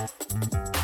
You're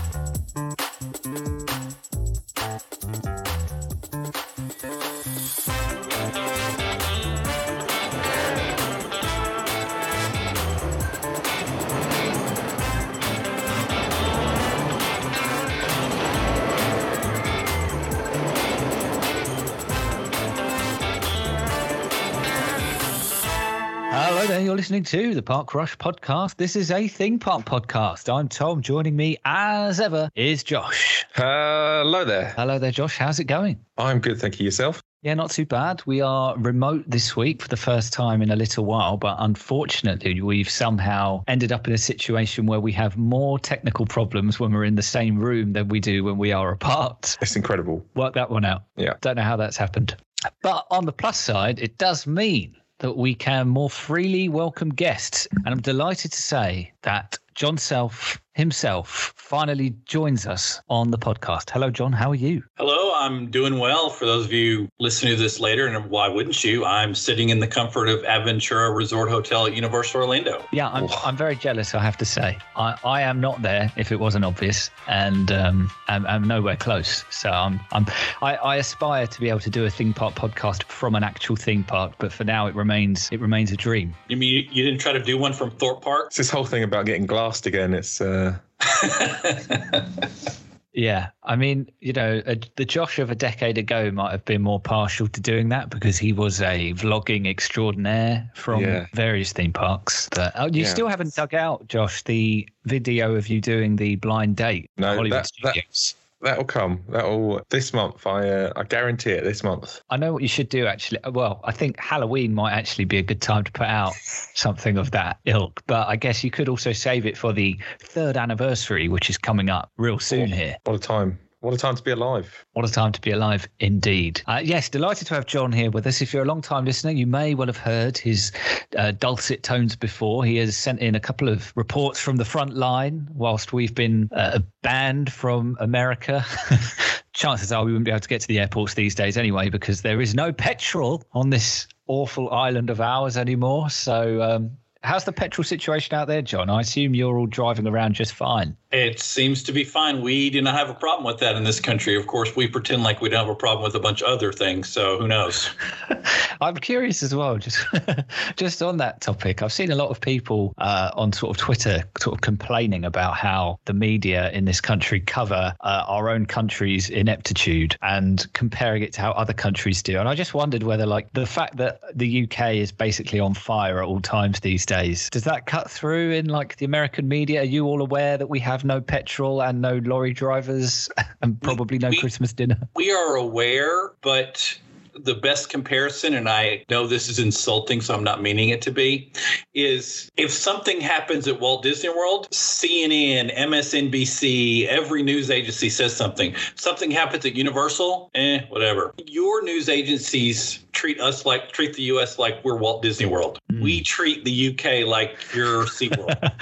listening to the Park Rush podcast. This is a Thing Park podcast. I'm Tom. Joining me, as ever, is Josh. Hello there. Hello there, Josh. How's it going? I'm good, thank you. Yourself? Yeah, not too bad. We are remote this week for the first time in a little while, but unfortunately, we've somehow ended up in a situation where we have more technical problems when we're in the same room than we do when we are apart. It's incredible. Work that one out. Yeah. Don't know how that's happened. But on the plus side, it does mean that we can more freely welcome guests. And I'm delighted to say that John Self himself finally joins us on the podcast. Hello, John. How are you? Hello, I'm doing well. For those of you listening to this later, and why wouldn't you? I'm sitting in the comfort of Aventura Resort Hotel at Universal Orlando. Yeah, I'm, I'm very jealous, I have to say. I, I am not there if it wasn't obvious, and um, I'm, I'm nowhere close. So I'm, I'm, I, I aspire to be able to do a theme park podcast from an actual theme park, but for now it remains it remains a dream. You mean you didn't try to do one from Thorpe Park? It's this whole thing about getting glassed again. It's uh, Yeah, I mean, you know, a, the Josh of a decade ago might have been more partial to doing that because he was a vlogging extraordinaire from Yeah. various theme parks. But oh, you Yeah. still haven't dug out, Josh, the video of you doing the blind date. No, Hollywood that- that- Studios. That'll come. That'll this month. I uh, I guarantee it. This month. I know what you should do actually. Well, I think Halloween might actually be a good time to put out something of that ilk. But I guess you could also save it for the third anniversary, which is coming up real soon here. What a time! What a time to be alive. What a time to be alive, indeed. Uh, yes, delighted to have John here with us. If you're a long time listener, you may well have heard his uh, dulcet tones before. He has sent in a couple of reports from the front line whilst we've been uh, banned from America. Chances are we wouldn't be able to get to the airports these days anyway, because there is no petrol on this awful island of ours anymore. So, um, how's the petrol situation out there, John? I assume you're all driving around just fine. It seems to be fine. We do not have a problem with that in this country. Of course, we pretend like we don't have a problem with a bunch of other things. So who knows? I'm curious as well, just just on that topic. I've seen a lot of people uh, on sort of Twitter sort of complaining about how the media in this country cover uh, our own country's ineptitude and comparing it to how other countries do. And I just wondered whether, like, the fact that the UK is basically on fire at all times these days, does that cut through in like the American media? Are you all aware that we have no petrol and no lorry drivers and probably no we- Christmas dinner? We are aware, but the best comparison, and I know this is insulting, so I'm not meaning it to be, is if something happens at Walt Disney World, CNN, MSNBC, every news agency says something. Something happens at Universal, eh, whatever. Your news agencies treat us like treat the US like we're Walt Disney World. We treat the UK like you're SeaWorld.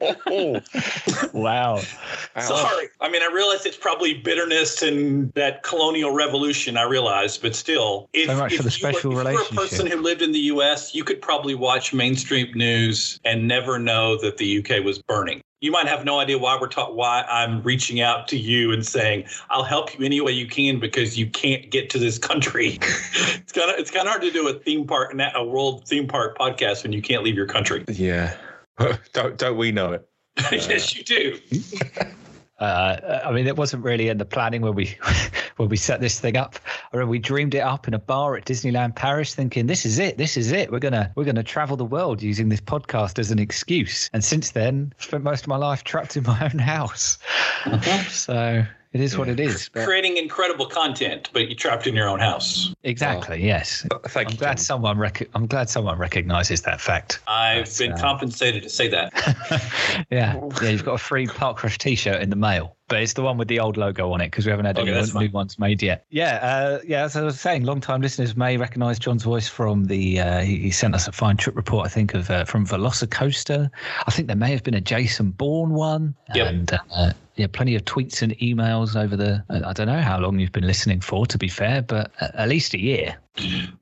Oh, Wow. Sorry. I mean, I realize it's probably bitterness and that colonial revolution. I realize, but still, if, So much if for the you were- special if you were a person who lived in the U.S., you could probably watch mainstream news and never know that the U.K. was burning. You might have no idea why we're taught why I'm reaching out to you and saying I'll help you any way you can because you can't get to this country. it's kind of it's kind of hard to do a theme park a world theme park podcast when you can't leave your country. yeah. don't don't we know it? yes, you do. Uh, I mean, it wasn't really in the planning when we when we set this thing up. I remember we dreamed it up in a bar at Disneyland Paris, thinking, "This is it. This is it. We're gonna we're gonna travel the world using this podcast as an excuse." And since then, spent most of my life trapped in my own house. So it is what it is. But Creating incredible content, but you're trapped in your own house. exactly. Yes. Thank I'm you. glad Tom. someone rec- I'm glad someone recognises that fact. I've That's, been uh, compensated to say that. yeah, yeah. You've got a free Park T-shirt in the mail, but it's the one with the old logo on it because we haven't had Okay, any new ones made yet. Yeah, uh, yeah. As I was saying, long-time listeners may recognise John's voice from the. Uh, he, he sent us a fine trip report, I think, of uh, from Velocicoaster. I think there may have been a Jason Bourne one, Yep. and uh, yeah, plenty of tweets and emails over the. I don't know how long you've been listening for, to be fair, but at least a year.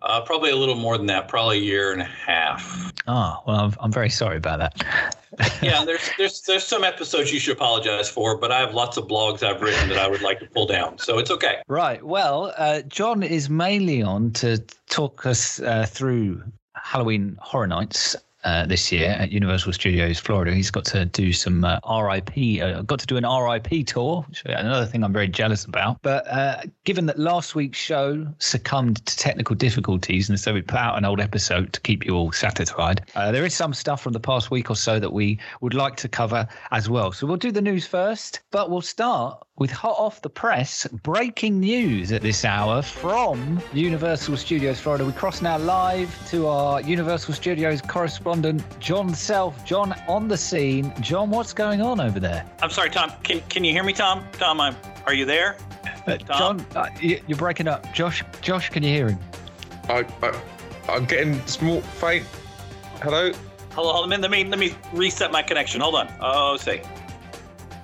Uh, probably a little more than that, probably a year and a half. Oh, well, I'm, I'm very sorry about that. yeah, there's there's there's some episodes you should apologize for, but I have lots of blogs I've written that I would like to pull down, so it's okay. Right. Well, uh, John is mainly on to talk us uh, through Halloween Horror Nights uh, this year at Universal Studios Florida. He's got to do some uh, RIP, uh, got to do an RIP tour, which is another thing I'm very jealous about. But uh, given that last week's show succumbed to technical difficulties, and so we put out an old episode to keep you all satisfied, uh, there is some stuff from the past week or so that we would like to cover as well. So we'll do the news first, but we'll start with hot off the press breaking news at this hour from Universal Studios Florida. We cross now live to our Universal Studios correspondent, John Self. John on the scene. John, what's going on over there? I'm sorry, Tom. Can can you hear me, Tom? Tom, I'm, are you there? Uh, John, uh, you're breaking up. Josh, Josh, can you hear him? I, I I'm getting small faint. Hello. Hello, hold on. Let me let me reset my connection. Hold on. Oh, say.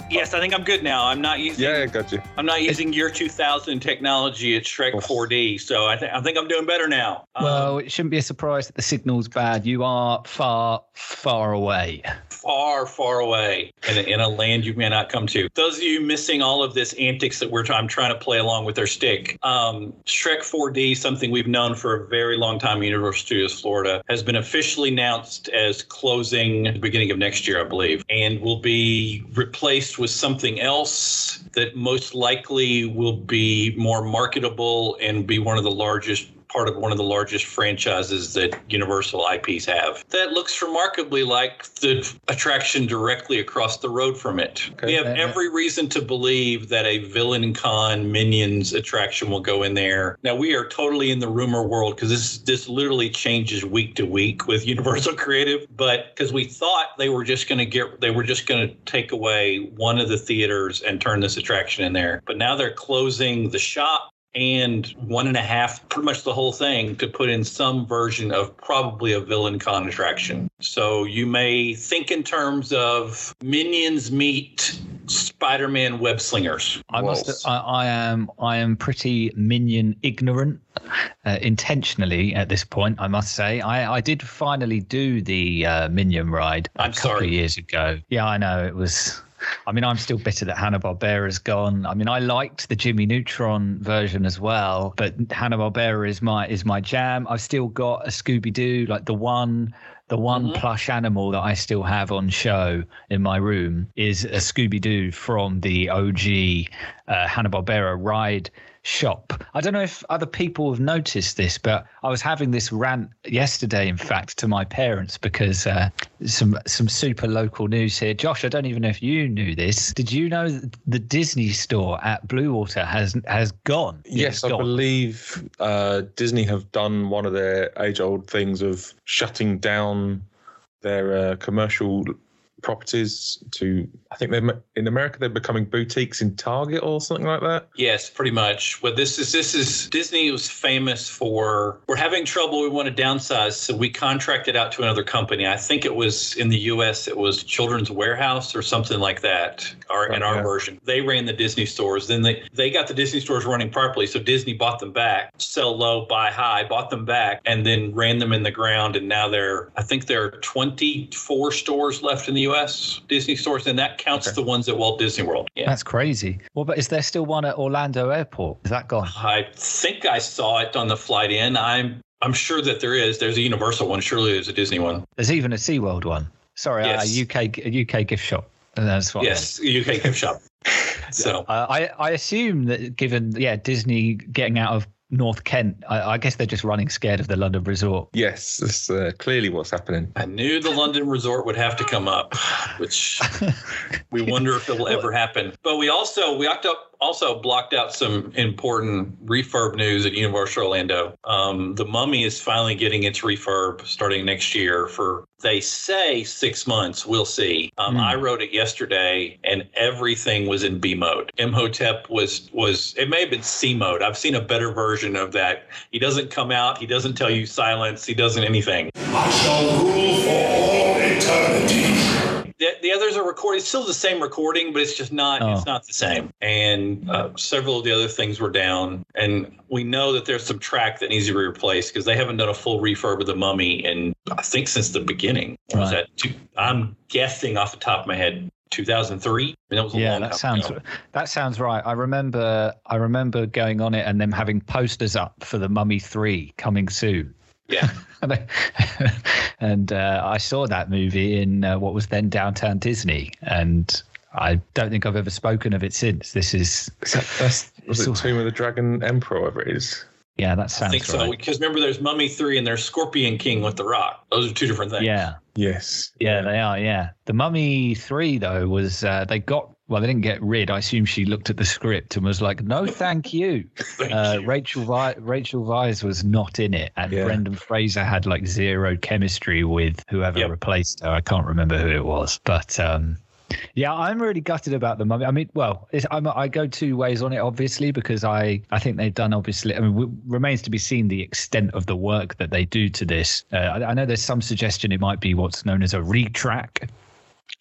Yes, I think I'm good now. I'm not using. Yeah, I got you. I'm not using year 2000 technology at Shrek 4D, so I think I think I'm doing better now. Well, um, it shouldn't be a surprise that the signal's bad. You are far, far away. Far, far away in a, in a land you may not come to. Those of you missing all of this antics that we're I'm trying to play along with our stick. Um, Shrek 4D, something we've known for a very long time, in Universal Studios Florida, has been officially announced as closing at the beginning of next year, I believe, and will be replaced with something else that most likely will be more marketable and be one of the largest part of one of the largest franchises that Universal IPs have. That looks remarkably like the attraction directly across the road from it. Okay. We have every reason to believe that a Villain Con Minions attraction will go in there. Now we are totally in the rumor world because this this literally changes week to week with Universal Creative, but because we thought they were just going to get they were just going to take away one of the theaters and turn this attraction in there. But now they're closing the shop and one and a half, pretty much the whole thing, to put in some version of probably a villain con attraction. So you may think in terms of minions meet Spider-Man web slingers. I must. I, I, am. I am pretty minion ignorant, uh, intentionally at this point. I must say. I, I did finally do the uh, minion ride a I'm couple sorry. of years ago. Yeah, I know it was I mean, I'm still bitter that Hanna Barbera's gone. I mean, I liked the Jimmy Neutron version as well, but Hanna Barbera is my is my jam. I've still got a Scooby Doo, like the one the one mm-hmm. plush animal that I still have on show in my room is a Scooby Doo from the OG uh, Hanna Barbera ride shop. I don't know if other people have noticed this, but I was having this rant yesterday, in fact, to my parents because uh, some some super local news here. Josh, I don't even know if you knew this. Did you know the Disney store at Bluewater has has gone? Yes, I believe uh, Disney have done one of their age old things of shutting down their uh, commercial properties to I think they're in America they're becoming boutiques in Target or something like that. Yes, pretty much. What this is this is Disney was famous for we're having trouble we want to downsize so we contracted out to another company. I think it was in the US it was Children's Warehouse or something like that. Our in our yeah. version. They ran the Disney stores. Then they they got the Disney stores running properly so Disney bought them back. Sell low, buy high, bought them back and then ran them in the ground and now they're I think there are 24 stores left in the U.S. Disney stores, and that counts okay. the ones at Walt Disney World. Yeah. That's crazy. Well, but is there still one at Orlando Airport? Is that gone? I think I saw it on the flight in. I'm I'm sure that there is. There's a Universal one. Surely there's a Disney one. There's even a SeaWorld one. Sorry, yes. a UK a UK gift shop. That's what. Yes, UK gift shop. So uh, I I assume that given yeah Disney getting out of North Kent. I, I, guess they're just running scared of the London resort. Yes, that's uh, clearly what's happening. I knew the London resort would have to come up, which we wonder if it'll ever happen. But we also we also blocked out some important refurb news at Universal Orlando. Um, the Mummy is finally getting its refurb starting next year for they say six months. We'll see. Um, mm. I wrote it yesterday, and everything was in B mode. Imhotep was was it may have been C mode. I've seen a better version of that. He doesn't come out. He doesn't tell you silence. He doesn't anything. I shall rule for all eternity. The, the Yeah, there's a recording. It's still the same recording, but it's just not. Oh. It's not the same. And uh, several of the other things were down. And we know that there's some track that needs to be replaced because they haven't done a full refurb of the Mummy, and I think since the beginning. Or Was that? Two, I'm guessing off the top of my head, 2003. I mean, that was a Yeah, that sounds ago. that sounds right. I remember I remember going on it and them having posters up for the Mummy Three coming soon. Yeah. And I- uh, I saw that movie in uh, what was then Downtown Disney, and I don't think I've ever spoken of it since. This is Is that, that's was So- it Tomb of the Dragon Emperor, whatever it is. yeah, that sounds. I sounds think so. right. Because remember, there's Mummy 3 and there's Scorpion King with The Rock. Those are two different things. Yeah, Yes. yeah, they are. Yeah, the Mummy Three though was uh, they got well, they didn't get rid. I assume she looked at the script and was like, "No, thank you." Thank uh, you. Rachel Vi- Rachel Weisz was not in it, and Yeah. Brendan Fraser had like zero chemistry with whoever Yep. replaced her. I can't remember who it was, but um, yeah, I'm really gutted about the mummy. I mean, well, it's, I'm, I go two ways on it, obviously, because I I think they've done obviously. I mean, w- remains to be seen the extent of the work that they do to this. Uh, I, I know there's some suggestion it might be what's known as a retrack.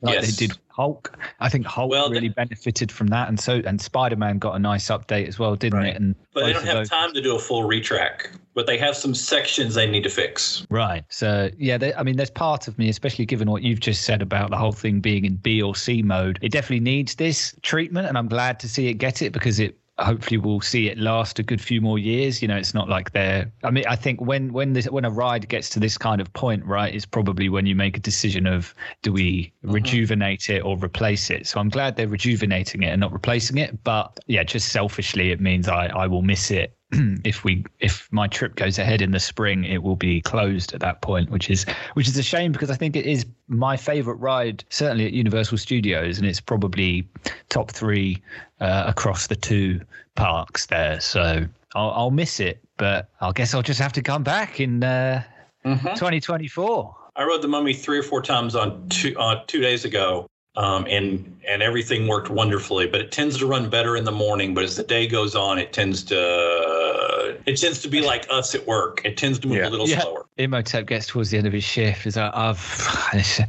Like Yes. they did Hulk. I think Hulk Well, really benefited from that, and so and Spider Man got a nice update as well, didn't Right. it? And But they don't have those- time to do a full retrack. But they have some sections they need to fix. Right. So yeah, they, I mean, there's part of me, especially given what you've just said about the whole thing being in B or C mode. It definitely needs this treatment, and I'm glad to see it get it because it hopefully we'll see it last a good few more years. You know, it's not like they're. I mean, I think when when this when a ride gets to this kind of point, right, is probably when you make a decision of do we mm-hmm. rejuvenate it or replace it. So I'm glad they're rejuvenating it and not replacing it. But yeah, just selfishly, it means I I will miss it if we if my trip goes ahead in the spring it will be closed at that point which is which is a shame because i think it is my favorite ride certainly at universal studios and it's probably top three uh, across the two parks there. So I'll, I'll miss it but i guess i'll just have to come back in uh, 2024 I rode the Mummy three or four times on two uh, two days ago, um, and and everything worked wonderfully. But it tends to run better in the morning. But as the day goes on, it tends to it tends to be like us at work. It tends to move Yeah. a little Yeah. slower. Imhotep gets towards the end of his shift. Is like, I've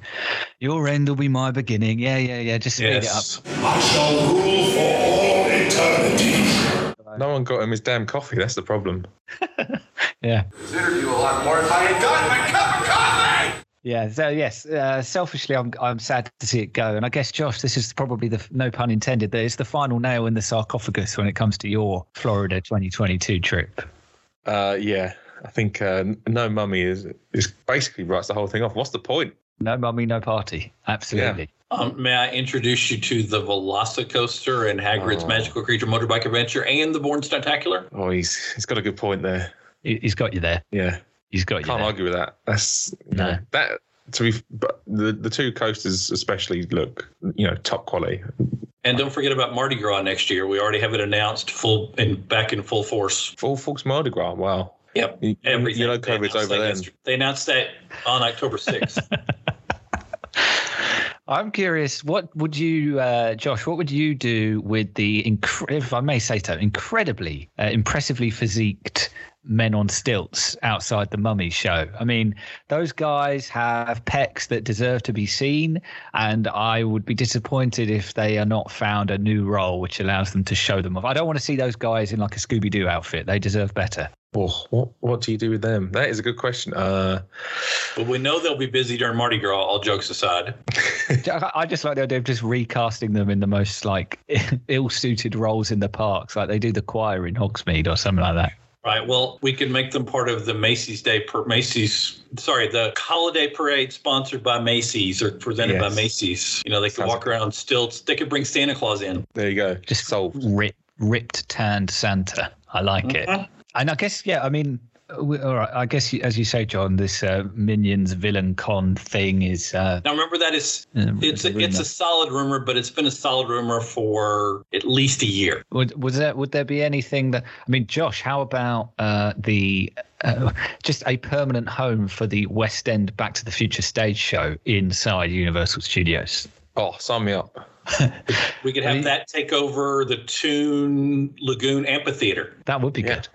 your end will be my beginning. Yeah, yeah, yeah. Just speed Yes. I shall rule for all eternity. No one got him his damn coffee. That's the problem. Yeah. This interview a lot more if I had gotten my cup of coffee. Yeah. So yes, uh, selfishly, I'm I'm sad to see it go, and I guess Josh, this is probably the no pun intended. That it's the final nail in the sarcophagus when it comes to your Florida 2022 trip. Uh, yeah, I think uh, no mummy is is basically writes the whole thing off. What's the point? No mummy, no party. Absolutely. Um, may I introduce you to the Velocicoaster and Hagrid's Oh. Magical Creature Motorbike Adventure and the Bourne Stuntacular? Oh, he's he's got a good point there. He- He's got you there. Yeah, He's got can't there. argue with that. That's No. know, that to be. But the the two coasters especially look you know top quality. And don't forget about Mardi Gras next year. We already have it announced full and back in full force. Full Forks Mardi Gras. Wow. Yep. You, Everything. you know They COVID's announced over that then. They announced that on October 6th. I'm curious, what would you, uh, Josh, what would you do with the, incre- if I may say so, incredibly, uh, impressively physiqued men on stilts outside the Mummy show? I mean, those guys have pecs that deserve to be seen, and I would be disappointed if they are not found a new role which allows them to show them off. I don't want to see those guys in like a Scooby Doo outfit. They deserve better. Oh, what what do you do with them? That is a good question. Uh, but we know they'll be busy during Mardi Gras, all jokes aside. I I just like the idea of just recasting them in the most like ill-suited roles in the parks, like they do the choir in Hogsmeade or something like that. Right. Well, we can make them part of the Macy's Day, per, Macy's, sorry, the holiday parade sponsored by Macy's or presented by Macy's. You know, they could Sounds walk around on stilts. They could bring Santa Claus in. there you go. Just so Rip, ripped, tanned Santa. I like it. Mhm. And I guess, yeah, I mean, we- all right. I guess, you- as you say, John, this uh, Minions villain con thing is. Uh, Now, remember that is uh, it's a, rumor. it's a solid rumor, but it's been a solid rumor for at least a year. Would was there would there be anything that I mean, Josh? How about uh, the uh, just a permanent home for the West End Back to the Future stage show inside Universal Studios? Oh, sign me up. We could I have mean- that take over the Toon Lagoon Amphitheater. That would be Yeah. good.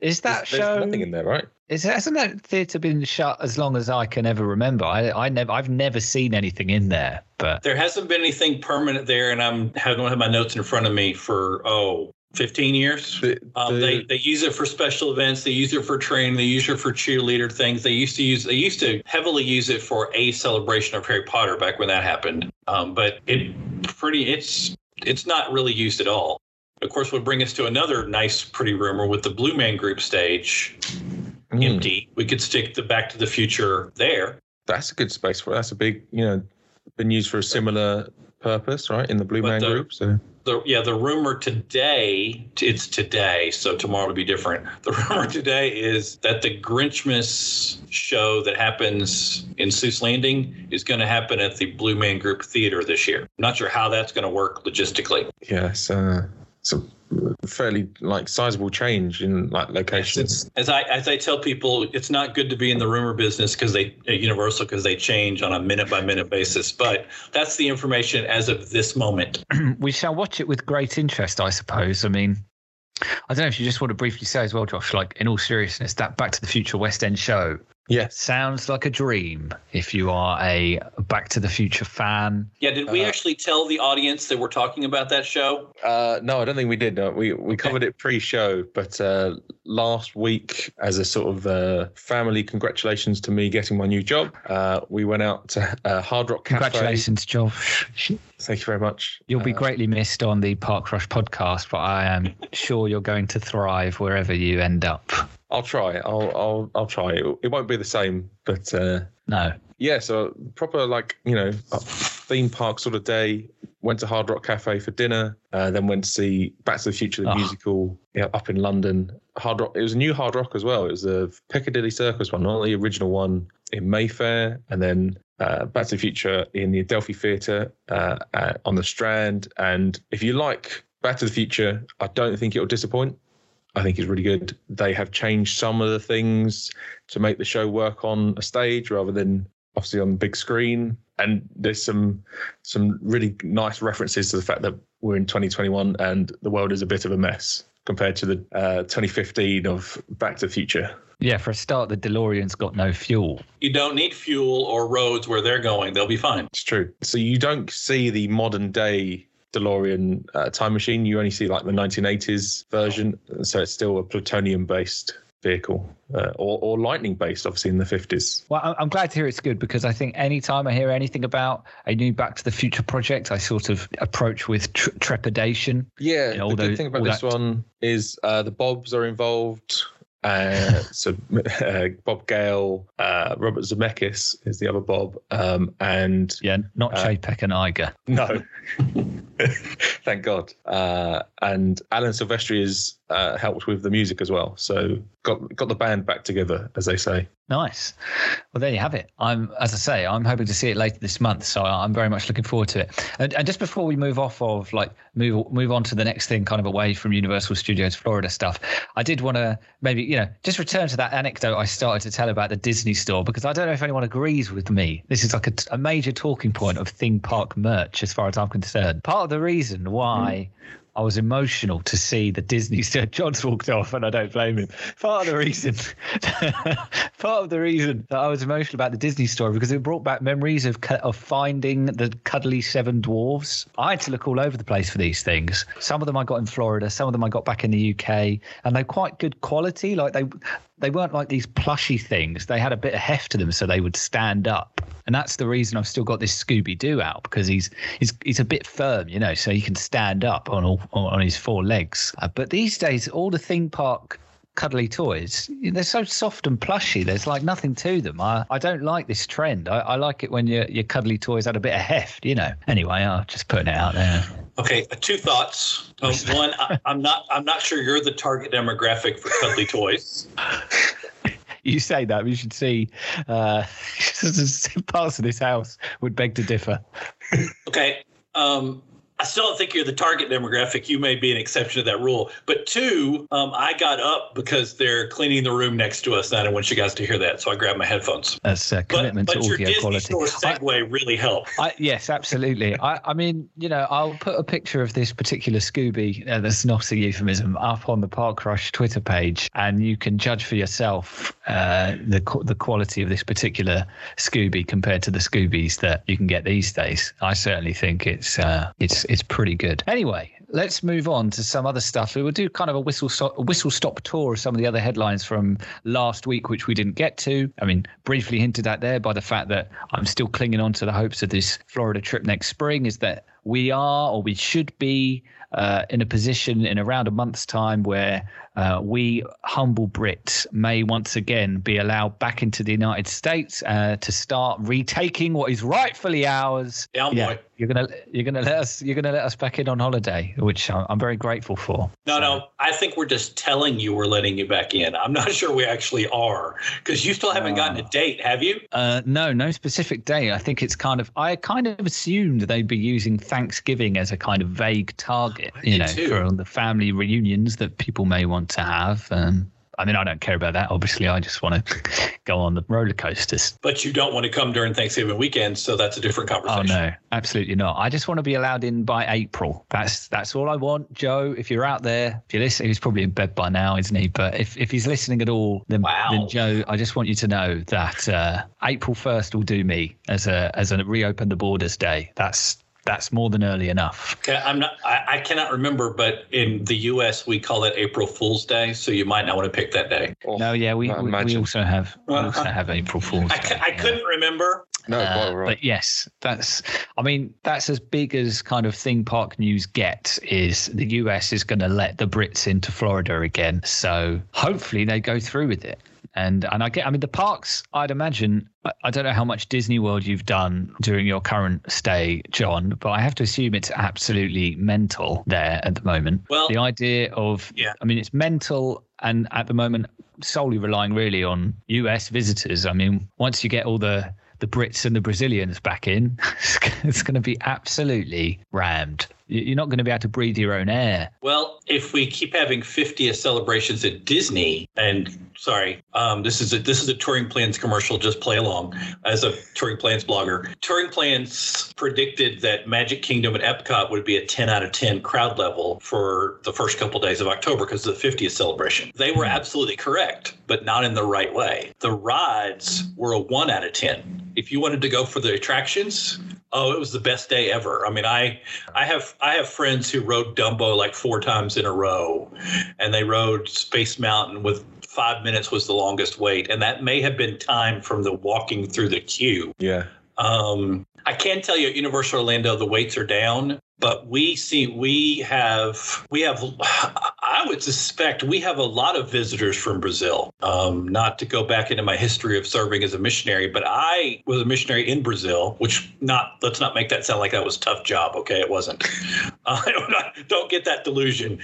Is that There's, there's show? nothing in there, right? Is hasn't that theatre been shut as long as I can ever remember? I, I never, I've never seen anything in there. But There hasn't been anything permanent there, and I'm I don't have my notes in front of me for oh 15 years. The, Um, the- they they use it for special events. They use it for training. They use it for cheerleader things. They used to use they used to heavily use it for a celebration of Harry Potter back when that happened. Um, but it pretty it's it's not really used at all. Of course, would bring us to another nice, pretty rumor with the Blue Man Group stage Mm, empty. We could stick the Back to the Future there. That's a good space for. That's a big, you know, been used for a similar purpose, right? In the Blue But Man the- Group. So the yeah the rumor today it's today so tomorrow will be different the rumor today is that the grinchmas show that happens in Seuss landing is going to happen at the blue man group theater this year I'm not sure how that's going to work logistically yes, uh, it's a fairly like sizable change in like locations. as i as i tell people it's not good to be in the rumor business because they at universal because they change on a minute by minute basis but that's the information as of this moment we shall watch it with great interest, I suppose. I mean, I don't know if you just want to briefly say as well, Josh. Like in all seriousness, that Back to the Future West End show Yes. sounds like a dream. If you are a Back to the Future fan, yeah did we Uh, actually tell the audience that we're talking about that show Uh, no, I don't think we did. No, we we covered it pre-show, but uh, last week, as a sort of uh, family congratulations to me getting my new job, uh, we went out to uh, Hard Rock Cafe. congratulations, Josh. Thank you very much. You'll be greatly missed on the Park Rush podcast, but I am sure you're going to thrive wherever you end up. I'll try. I'll I'll I'll try. It, it won't be the same, but uh, No, yeah. So proper like you know theme park sort of day. Went to Hard Rock Cafe for dinner. Uh, then went to see Back to the Future the Oh. musical. Yeah, up in London. Hard Rock. It was a new Hard Rock as well. It was a Piccadilly Circus one, not the original one in Mayfair, and then. Uh, Back to the Future in the Adelphi Theatre uh, uh, on the Strand, and if you like Back to the Future, I don't think it'll disappoint. I think is really good. They have changed some of the things to make the show work on a stage rather than obviously on the big screen. And there's some some really nice references to the fact that we're in 2021 and the world is a bit of a mess compared to the uh, 2015 of Back to the Future. yeah. For a start, the DeLorean's got no fuel. You don't need fuel or roads where they're going. They'll be fine. It's true. So you don't see the modern day DeLorean uh, time machine. You only see like the 1980s version. So it's still a plutonium based vehicle uh, or, or lightning based, obviously in the 50s. Well, I- I'm glad to hear it's good because I think anytime I hear anything about a new Back to the Future project, I sort of approach with tr- trepidation. Yeah, Yeah, all the those- good thing about this that- one is uh, the Bobs are involved. Uh, so uh, Bob Gale, uh, Robert Zemeckis is the other Bob, um, and Yeah, not Uh, Chapek and Iger. no, thank God. Uh, and Alan Silvestri has uh, helped with the music as well, so got got the band back together, as they say. Nice. Well, there you have it. I'm, as I say, I'm hoping to see it later this month, so I'm very much looking forward to it. And, and just before we move off of like move move on to the next thing, kind of away from Universal Studios Florida stuff, I did want to maybe you know just return to that anecdote I started to tell about the Disney store because I don't know if anyone agrees with me. This is like a, a major talking point of theme park merch, as far as I'm concerned. Part of the reason why. I was emotional to see the Disney store. John's walked off, and I don't blame him. Part of the reason, part of the reason that I was emotional about the Disney store because it brought back memories of of finding the cuddly seven dwarves. I had to look all over the place for these things. Some of them I got in Florida, some of them I got back in the UK, and they're quite good quality. Like they they weren't like these plushy things. They had a bit of heft to them, so they would stand up. And that's the reason I've still got this Scooby Doo out because he's he's he's a bit firm, you know, so he can stand up on all on his four legs. Uh, but these days, all the theme park cuddly toys they're so soft and plushy there's like nothing to them i, I don't like this trend I, I like it when your, your cuddly toys had a bit of heft you know anyway i'm just putting it out there Okay, uh, two thoughts. Um, one, I, I'm not I'm not sure you're the target demographic for cuddly toys. you say that we should see uh parts of this house would beg to differ Okay. Um, I still don't think you're the target demographic. You may be an exception to that rule. But two, um, I got up because they're cleaning the room next to us, and I didn't want you guys to hear that, so I grabbed my headphones. That's a But, commitment but to your audio Disney quality. Store segue really helped. I, yes, absolutely. I, I mean, you know, I'll put a picture of this particular Scooby, uh, that's not a euphemism, up on the Park Rush Twitter page, and you can judge for yourself uh, the the quality of this particular Scooby compared to the Scoobies that you can get these days. I certainly think it's uh, it's it's pretty good. Anyway. Let's move on to some other stuff. We will do kind of a whistle stop, whistle stop tour of some of the other headlines from last week, which we didn't get to. I mean, briefly hinted at there by the fact that I'm still clinging on to the hopes of this Florida trip next spring. Is that we are or we should be uh, in a position in around a month's time where uh, we humble Brits may once again be allowed back into the United States uh, to start retaking what is rightfully ours. Down boy. You're gonna you're gonna let us you're gonna let us back in on holiday, which I'm very grateful for. No, no. I think we're just telling you we're letting you back in. I'm not sure we actually are because you still haven't gotten a date, have you? Uh, no, no specific day. I think it's kind of. I kind of assumed they'd be using Thanksgiving as a kind of vague target, you know, too. for the family reunions that people may want to have. Um, I mean, I don't care about that. Obviously, I just want to go on the roller coasters. But you don't want to come during Thanksgiving weekend, so that's a different conversation. Oh conversation. no, absolutely not. I just want to be allowed in by April. That's that's all I want, Joe. If you're out there, if you're listening, he's probably in bed by now, isn't he? But if, if he's listening at all, then, Wow. then Joe, I just want you to know that uh, April first will do me as a as a reopen the borders day. That's that's more than early enough. I'm not. I, I cannot remember, but in the U.S. we call it April Fool's Day, so you might not want to pick that day. Oh, No, yeah, we I we, we also have we also have April Fools. I, Day, c- I yeah. couldn't remember. no, Uh, quite right. But yes, that's. I mean, that's as big as kind of theme park news gets. Is the US is going to let the Brits into Florida again? So hopefully they go through with it. And and I get. I mean, the parks. I'd imagine. I- I don't know how much Disney World you've done during your current stay, John, but I have to assume it's absolutely mental there at the moment. Well- the idea of. Yeah. I mean, it's mental, and at the moment solely relying really on US visitors. I mean, once you get all the the Brits and the Brazilians back in, it's going to be absolutely rammed. You- You're not going to be able to breathe your own air. Well, if we keep having 50th celebrations at Disney, and sorry, um, this is a this is a touring plans commercial. Just play along as a touring plans blogger. Touring plans predicted that Magic Kingdom and Epcot would be a 10 out of 10 crowd level for the first couple days of October because of the 50th celebration. They were absolutely correct, but not in the right way. The rides were a 1 out of 10. If you wanted to go for the attractions, oh, it was the best day ever. I mean, I I have I have friends who rode Dumbo like four times in a row, and they rode Space Mountain with five minutes was the longest wait, and that may have been time from the walking through the queue. yeah. Um, I can tell you at Universal Orlando the waits are down, but we see we have we have I would suspect we have a lot of visitors from Brazil. Um, not to go back into my history of serving as a missionary, but I was a missionary in Brazil, which not let's not make that sound like that was a tough job. Okay, it wasn't. Uh, don't get that delusion.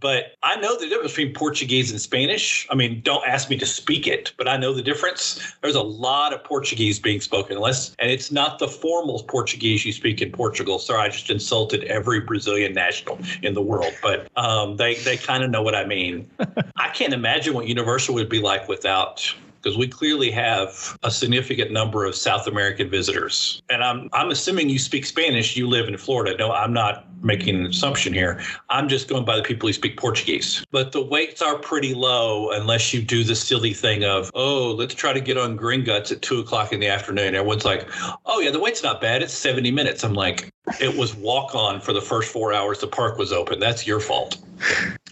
But I know the difference between Portuguese and Spanish. I mean, don't ask me to speak it, but I know the difference. There's a lot of Portuguese being spoken, unless, and it's not the formal Portuguese you speak in Portugal. Sorry, I just insulted every Brazilian national in the world, but um, they they kind of know what I mean. I can't imagine what Universal would be like without. Because we clearly have a significant number of South American visitors, and I'm I'm assuming you speak Spanish. You live in Florida. No, I'm not making an assumption here. I'm just going by the people who speak Portuguese. But the waits are pretty low unless you do the silly thing of, oh, let's try to get on Gringotts at two o'clock in the afternoon. Everyone's like, oh, yeah, the wait's not bad. It's 70 minutes. I'm like, it was walk on for the first four hours the park was open. That's your fault.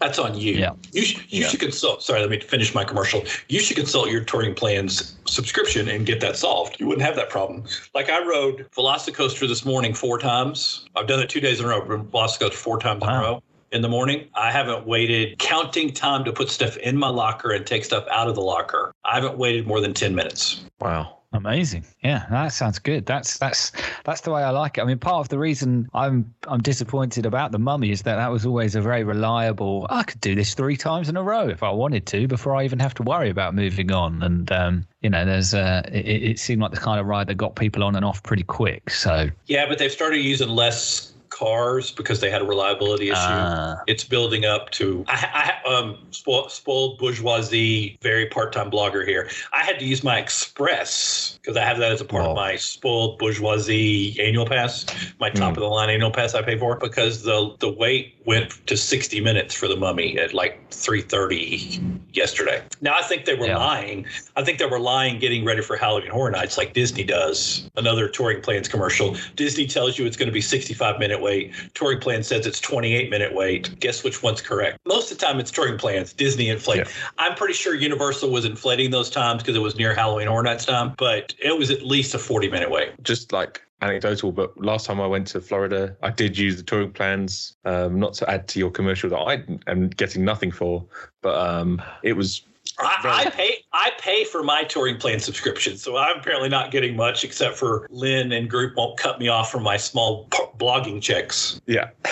That's on you. Yeah. You, sh- you Yeah. should consult. Sorry, let me finish my commercial. You should consult your touring plans subscription and get that solved. You wouldn't have that problem. Like I rode Velocicoaster this morning four times. I've done it two days in a row. Velocicoaster four times in a row in the morning. I haven't waited counting time to put stuff in my locker and take stuff out of the locker. I haven't waited more than 10 minutes. Wow. Amazing. Yeah, that sounds good. That's that's that's the way I like it. I mean, part of the reason I'm I'm disappointed about the mummy is that that was always a very reliable. I could do this three times in a row if I wanted to before I even have to worry about moving on. And um, you know, there's uh, it, it seemed like the kind of ride that got people on and off pretty quick. So Yeah, but they've started using less cars because they had a reliability issue. Ah. it's building up to I, I um spoiled, spoiled bourgeoisie, very part-time blogger here. I had to use my Express because I have that as a part Wow. of my spoiled bourgeoisie annual pass, my top Hmm. of the line annual pass I pay for because the the wait went to 60 minutes for the mummy at like 3:30 yesterday. Now I think they were Yeah. lying. I think they were lying getting ready for Halloween Horror Nights like Disney does. Another touring plans commercial. Disney tells you it's going to be 65 minute wait. Touring plan says it's 28 minute wait. Guess which one's correct? Most of the time it's touring plans. Disney inflate. Yeah. I'm pretty sure Universal was inflating those times because it was near Halloween Horror Nights time, but it was at least a 40 minute wait. just like anecdotal, but last time I went to Florida, I did use the touring plans. Um, not to add to your commercial that I am getting nothing for, but um, it was I, I pay I pay for my touring plan subscription, so I'm apparently not getting much except for Len and group won't cut me off from my small p- blogging checks. yeah.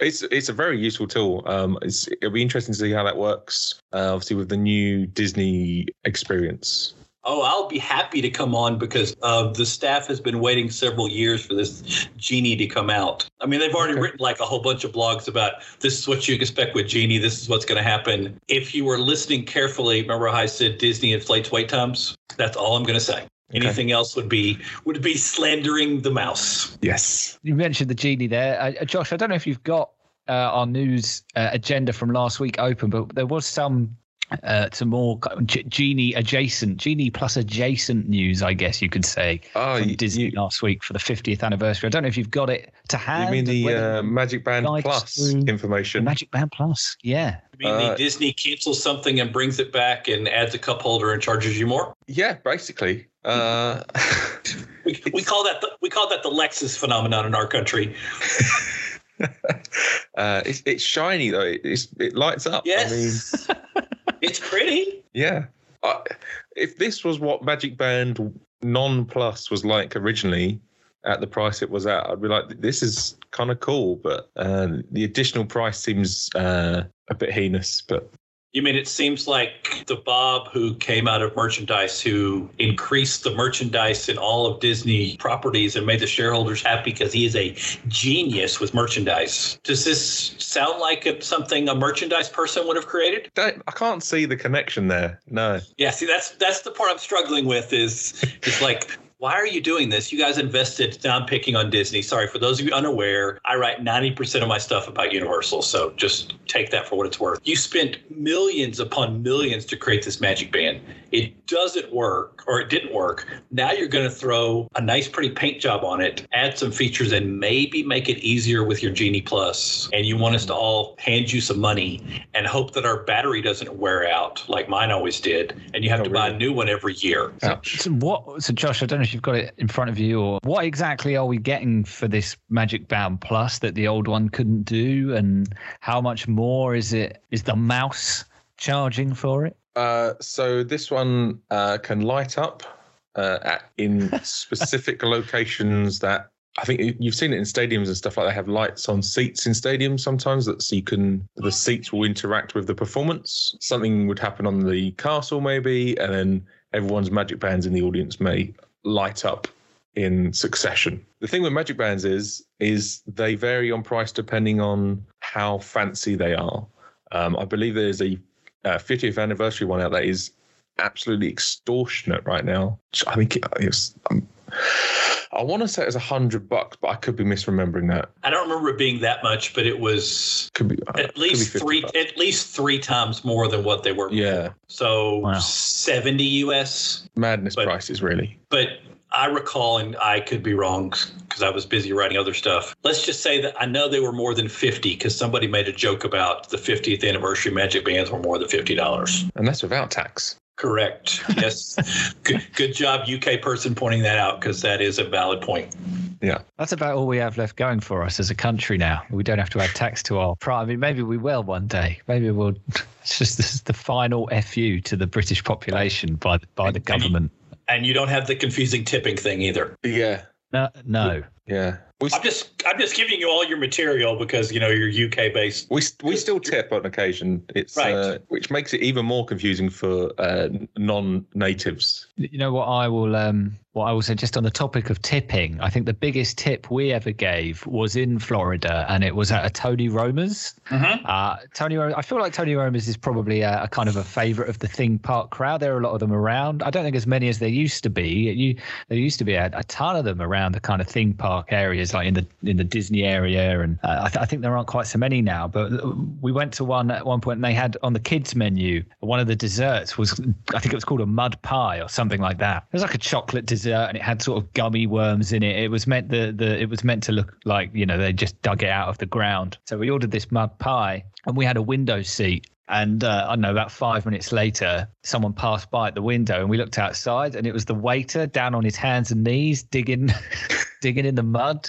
It's it's a very useful tool. Um, it's, it'll be interesting to see how that works. Uh, obviously, with the new Disney experience. Oh, I'll be happy to come on because uh, the staff has been waiting several years for this Genie to come out. I mean, they've already Okay. written like a whole bunch of blogs about this is what you expect with Genie, this is what's going to happen. If you were listening carefully, remember how I said Disney inflates wait times? That's all I'm going to say. Anything else would be would be slandering the mouse. Yes. You mentioned the genie there, uh, Josh. I don't know if you've got uh, our news uh, agenda from last week open, but there was some uh, some more G- genie adjacent, genie plus adjacent news, I guess you could say, Oh, from you, Disney you, last week for the 50th anniversary. I don't know if you've got it to hand. you mean the uh, Magic Band Plus through the information? Magic Band Plus? Yeah. I mean, Uh, the Disney cancels something and brings it back and adds a cup holder and charges you more. yeah, basically. Uh, We, we call that the, we call that the Lexus phenomenon in our country. uh, it's, it's shiny though. It, it's, it lights up. I mean, Yes, it's pretty. Yeah. I, if this was what Magic Band Non Plus was like originally at the price it was at, I'd be like, this is kind of cool. But uh, the additional price seems uh, a bit heinous. But You mean it seems like the Bob who came out of merchandise, who increased the merchandise in all of Disney properties and made the shareholders happy because he is a genius with merchandise. Does this sound like something a merchandise person would have created? don't, I can't see the connection there. No. Yeah, see, that's that's the part I'm struggling with. Is is like, why are you doing this? You guys invested. Now I'm picking on Disney. Sorry for those of you unaware. I write 90% of my stuff about Universal, so just take that for what it's worth. You spent millions upon millions to create this Magic Band. It doesn't work, or it didn't work. Now you're going to throw a nice, pretty paint job on it, add some features, and maybe make it easier with your Genie Plus. And you want us to all hand you some money and hope that our battery doesn't wear out like mine always did, and you have Oh, to buy a new one every year. Ouch. So what? So Josh, I don't know if you've got it in front of you, or what exactly are we getting for this Magic Band Plus that the old one couldn't do, and how much more is it? Is the mouse charging for it? Uh, so this one uh, can light up uh, at, in specific locations that I think you- you've seen it in stadiums and stuff like they have lights on seats in stadiums sometimes that so you can the seats will interact with the performance. Something would happen on the castle maybe, and then everyone's magic bands in the audience may light up in succession. The thing with magic bands is is they vary on price depending on how fancy they are. Um, I believe there's a uh, 50th anniversary one out that is absolutely extortionate right now. I think it, it's. Um, I want to say it was a hundred bucks, but I could be misremembering that. I don't remember it being that much, but it was Could be uh, at could be least three bucks. at least three times more than what they were. before. Yeah, So Wow. 70 US. madness But- prices really. But I recall, and I could be wrong because I was busy writing other stuff. Let's just say that I know they were more than 50 because somebody made a joke about the 50th anniversary Magic Bands were more than $50. And that's without tax. Correct. Yes. good, good job, UK person, pointing that out because that is a valid point. Yeah. That's about all we have left going for us as a country now. We don't have to add tax to our prime. I mean, maybe we will one day. Maybe we'll. It's just this is the final fu to the British population by the, by the And- and you- government. And you don't have the confusing tipping thing either. Yeah. No, no. Yeah, we I'm just I'm just giving you all your material because you know you're UK based. we we still tip on occasion. It's Right. uh, which makes it even more confusing for uh, non-natives. You know what I will um what I will say just on the topic of tipping. I think the biggest tip we ever gave was in Florida, and it was at a Tony Roma's. Mhm. Uh, Tony, I feel like Tony Roma's is probably a, a kind of a favorite of the theme park crowd. There are a lot of them around. I don't think as many as there used to be. You, there used to be a, a ton of them around the kind of theme park areas, like in the in the Disney area, and uh, I, th- I think there aren't quite so many now. But uh, we went to one at one point, and they had on the kids menu one of the desserts was I think it was called a mud pie or something like that. It was like a chocolate dessert, and it had sort of gummy worms in it. It was meant the the it was meant to look like you know they just dug it out of the ground. So we ordered this mud pie, and we had a window seat. And uh, I don't know, about five minutes later, someone passed by at the window, and we looked outside, and it was the waiter down on his hands and knees digging, digging in the mud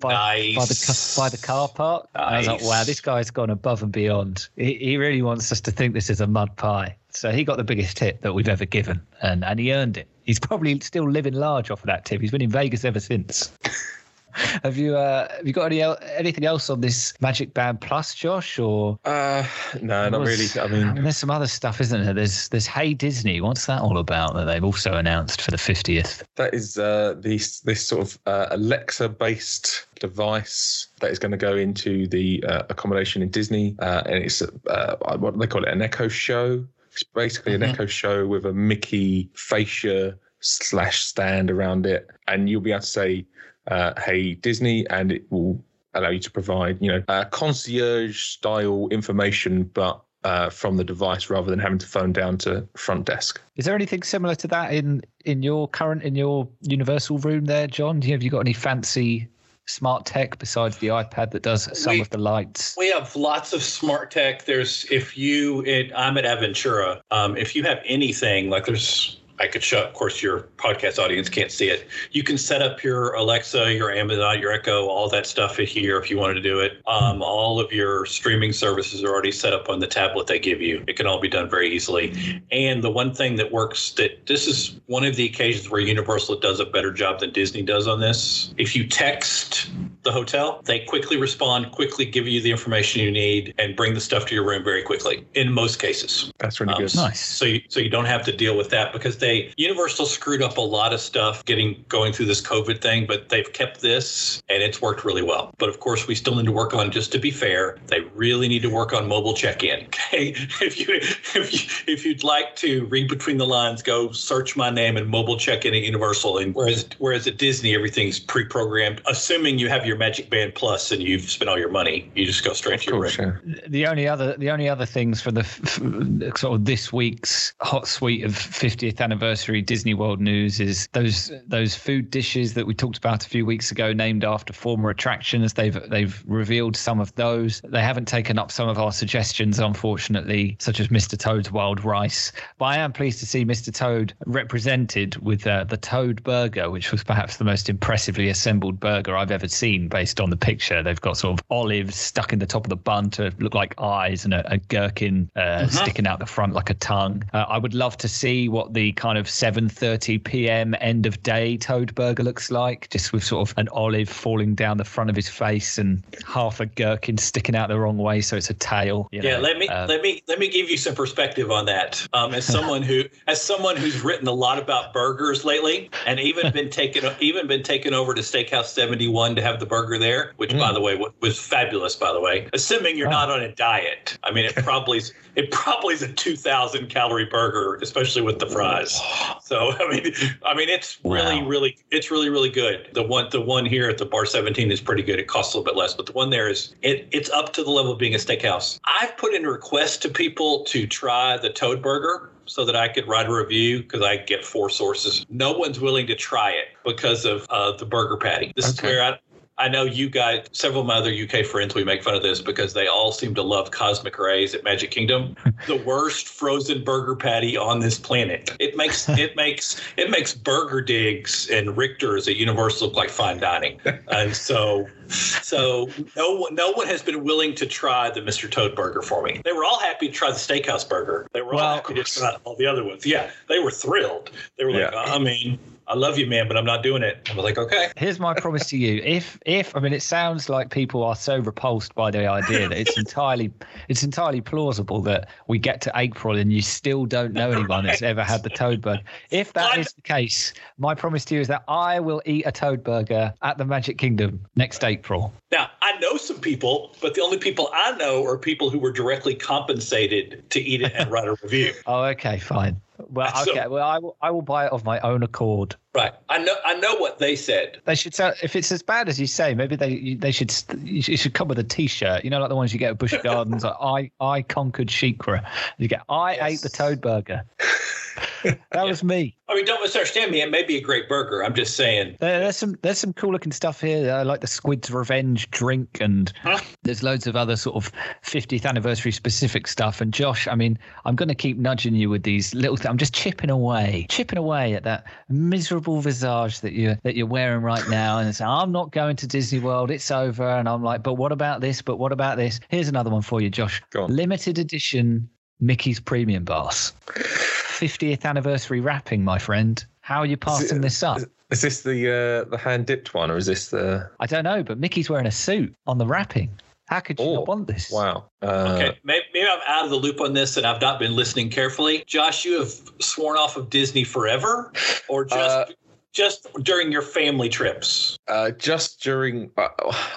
by, Nice. by the by the car park. And I was like, wow, this guy's gone above and beyond. He, he really wants us to think this is a mud pie. So he got the biggest tip that we've ever given, and and he earned it. He's probably still living large off of that tip. He's been in Vegas ever since. have you uh, have you got any el- anything else on this Magic Band Plus, Josh? Or Uh, no, not really. was- I mean, there's some other stuff, isn't there? There's there's Hey Disney. What's that all about? That they've also announced for the 50th. that is uh, this this sort of uh, Alexa-based device that is going to go into the uh, accommodation in Disney, uh, and it's uh, what they call it? An Echo Show. It's basically an Mhm. Echo Show with a Mickey fascia slash stand around it, and you'll be able to say, uh, "Hey Disney," and it will allow you to provide, you know, uh, concierge style information, but uh, from the device rather than having to phone down to front desk. Is there anything similar to that in in your current in your Universal room there, John? Do you, have you got any fancy smart tech besides the iPad that does some We- of the lights? We have lots of smart tech. There's if you it, I'm at Aventura. Um, if you have anything like there's I could show. Of course, your podcast audience can't see it. You can set up your Alexa, your Amazon, your Echo, all that stuff here if you wanted to do it. Um, all of your streaming services are already set up on the tablet they give you. It can all be done very easily. And the one thing that works that this is one of the occasions where Universal does a better job than Disney does on this. If you text the hotel, they quickly respond, quickly give you the information you need, and bring the stuff to your room very quickly. In most cases. That's really Um, good. Nice. So you, so you don't have to deal with that because they Universal screwed up a lot of stuff getting going through this COVID thing, but they've kept this and it's worked really well. But of course, we still need to work on. Just to be fair, they really need to work on mobile check-in. Okay, if you if you if you'd like to read between the lines, go search my name and mobile check-in at Universal. And whereas whereas at Disney everything's pre-programmed, assuming you have your Magic Band Plus and you've spent all your money, you just go straight to your room. course, yeah. The only other the only other things for the f- f- sort of this week's hot suite of 50th anniversary Disney World news is those those food dishes that we talked about a few weeks ago, named after former attractions. They've they've revealed some of those. They haven't taken up some of our suggestions, unfortunately, such as Mr. Toad's wild rice. But I am pleased to see Mr. Toad represented with uh, the Toad Burger, which was perhaps the most impressively assembled burger I've ever seen, based on the picture. They've got sort of olives stuck in the top of the bun to look like eyes, and a, a gherkin uh, sticking out the front like a tongue. Uh, I would love to see what the kind of 7:30 p.m. end of day Toad Burger looks like, just with sort of an olive falling down the front of his face and half a gherkin sticking out the wrong way, so it's a tail. you Yeah, know. let me Uh, let me let me give you some perspective on that. Um, as someone who as someone who's written a lot about burgers lately, and even been taken even been taken over to Steakhouse Seventy One to have the burger there, which by the way wa- was fabulous. By the way, assuming you're not on a diet, I mean it probably is it probably is a two thousand calorie burger, especially with the fries. So I mean I mean it's really Wow. really it's really really good. The one the one here at the Bar Seventeen is pretty good. It costs a little bit less, but the one there is it it's up to the level of being a steakhouse. I've put in a request to people to try the Toad Burger so that I could write a review because I get four sources. No one's willing to try it because of uh, the burger patty. This is where I. I know you guys, several of my other UK friends, we make fun of this because they all seem to love Cosmic Ray's at Magic Kingdom. the worst frozen burger patty on this planet. It makes it makes it makes Burger Digs and Richter's at Universal look like fine dining. And so so no one no one has been willing to try the Mr. Toad burger for me. They were all happy to try the steakhouse burger. They were all Well, happy to try all the other ones. Yeah, they were thrilled. They were like, Yeah. I mean, I love you, man, but I'm not doing it. I was like, okay. Here's my promise to you. If if I mean it sounds like people are so repulsed by the idea that it's entirely it's entirely plausible that we get to April and you still don't know anyone that's ever had the toad burger. If that is the case, my promise to you is that I will eat a toad burger at the Magic Kingdom next April. Now, I know some people, but the only people I know are people who were directly compensated to eat it and write a review. Oh, okay, fine. Well, So- okay. Well, I will. I will buy it of my own accord. Right. I know I know what they said. They should sell. If it's as bad as you say, maybe they they should you should- come with a T-shirt. You know, like the ones you get at Busch Gardens. Like I I conquered SheiKra. You get I Yes. ate the toad burger. that was me. I mean, don't misunderstand me. It may be a great burger. I'm just saying. There, there's some there's some cool looking stuff here. I like the Squid's Revenge drink, and Huh? there's loads of other sort of 50th anniversary specific stuff. And Josh, I mean, I'm going to keep nudging you with these little. Th- I'm just chipping away, chipping away at that miserable visage that you that you're wearing right now. And it's, I'm not going to Disney World. It's over. And I'm like, but what about this? But what about this? Here's another one for you, Josh. Go on. Limited edition Mickey's Premium Bars. 50th anniversary wrapping, my friend. How are you passing this up? Is this the uh, the hand dipped one, or is this the? I don't know, but Mickey's wearing a suit on the wrapping. How could you Oh, not want this? Wow. Uh, Okay, maybe, maybe I'm out of the loop on this and I've not been listening carefully. Josh, you have sworn off of Disney forever, or just Uh, just during your family trips? Uh, just during, uh,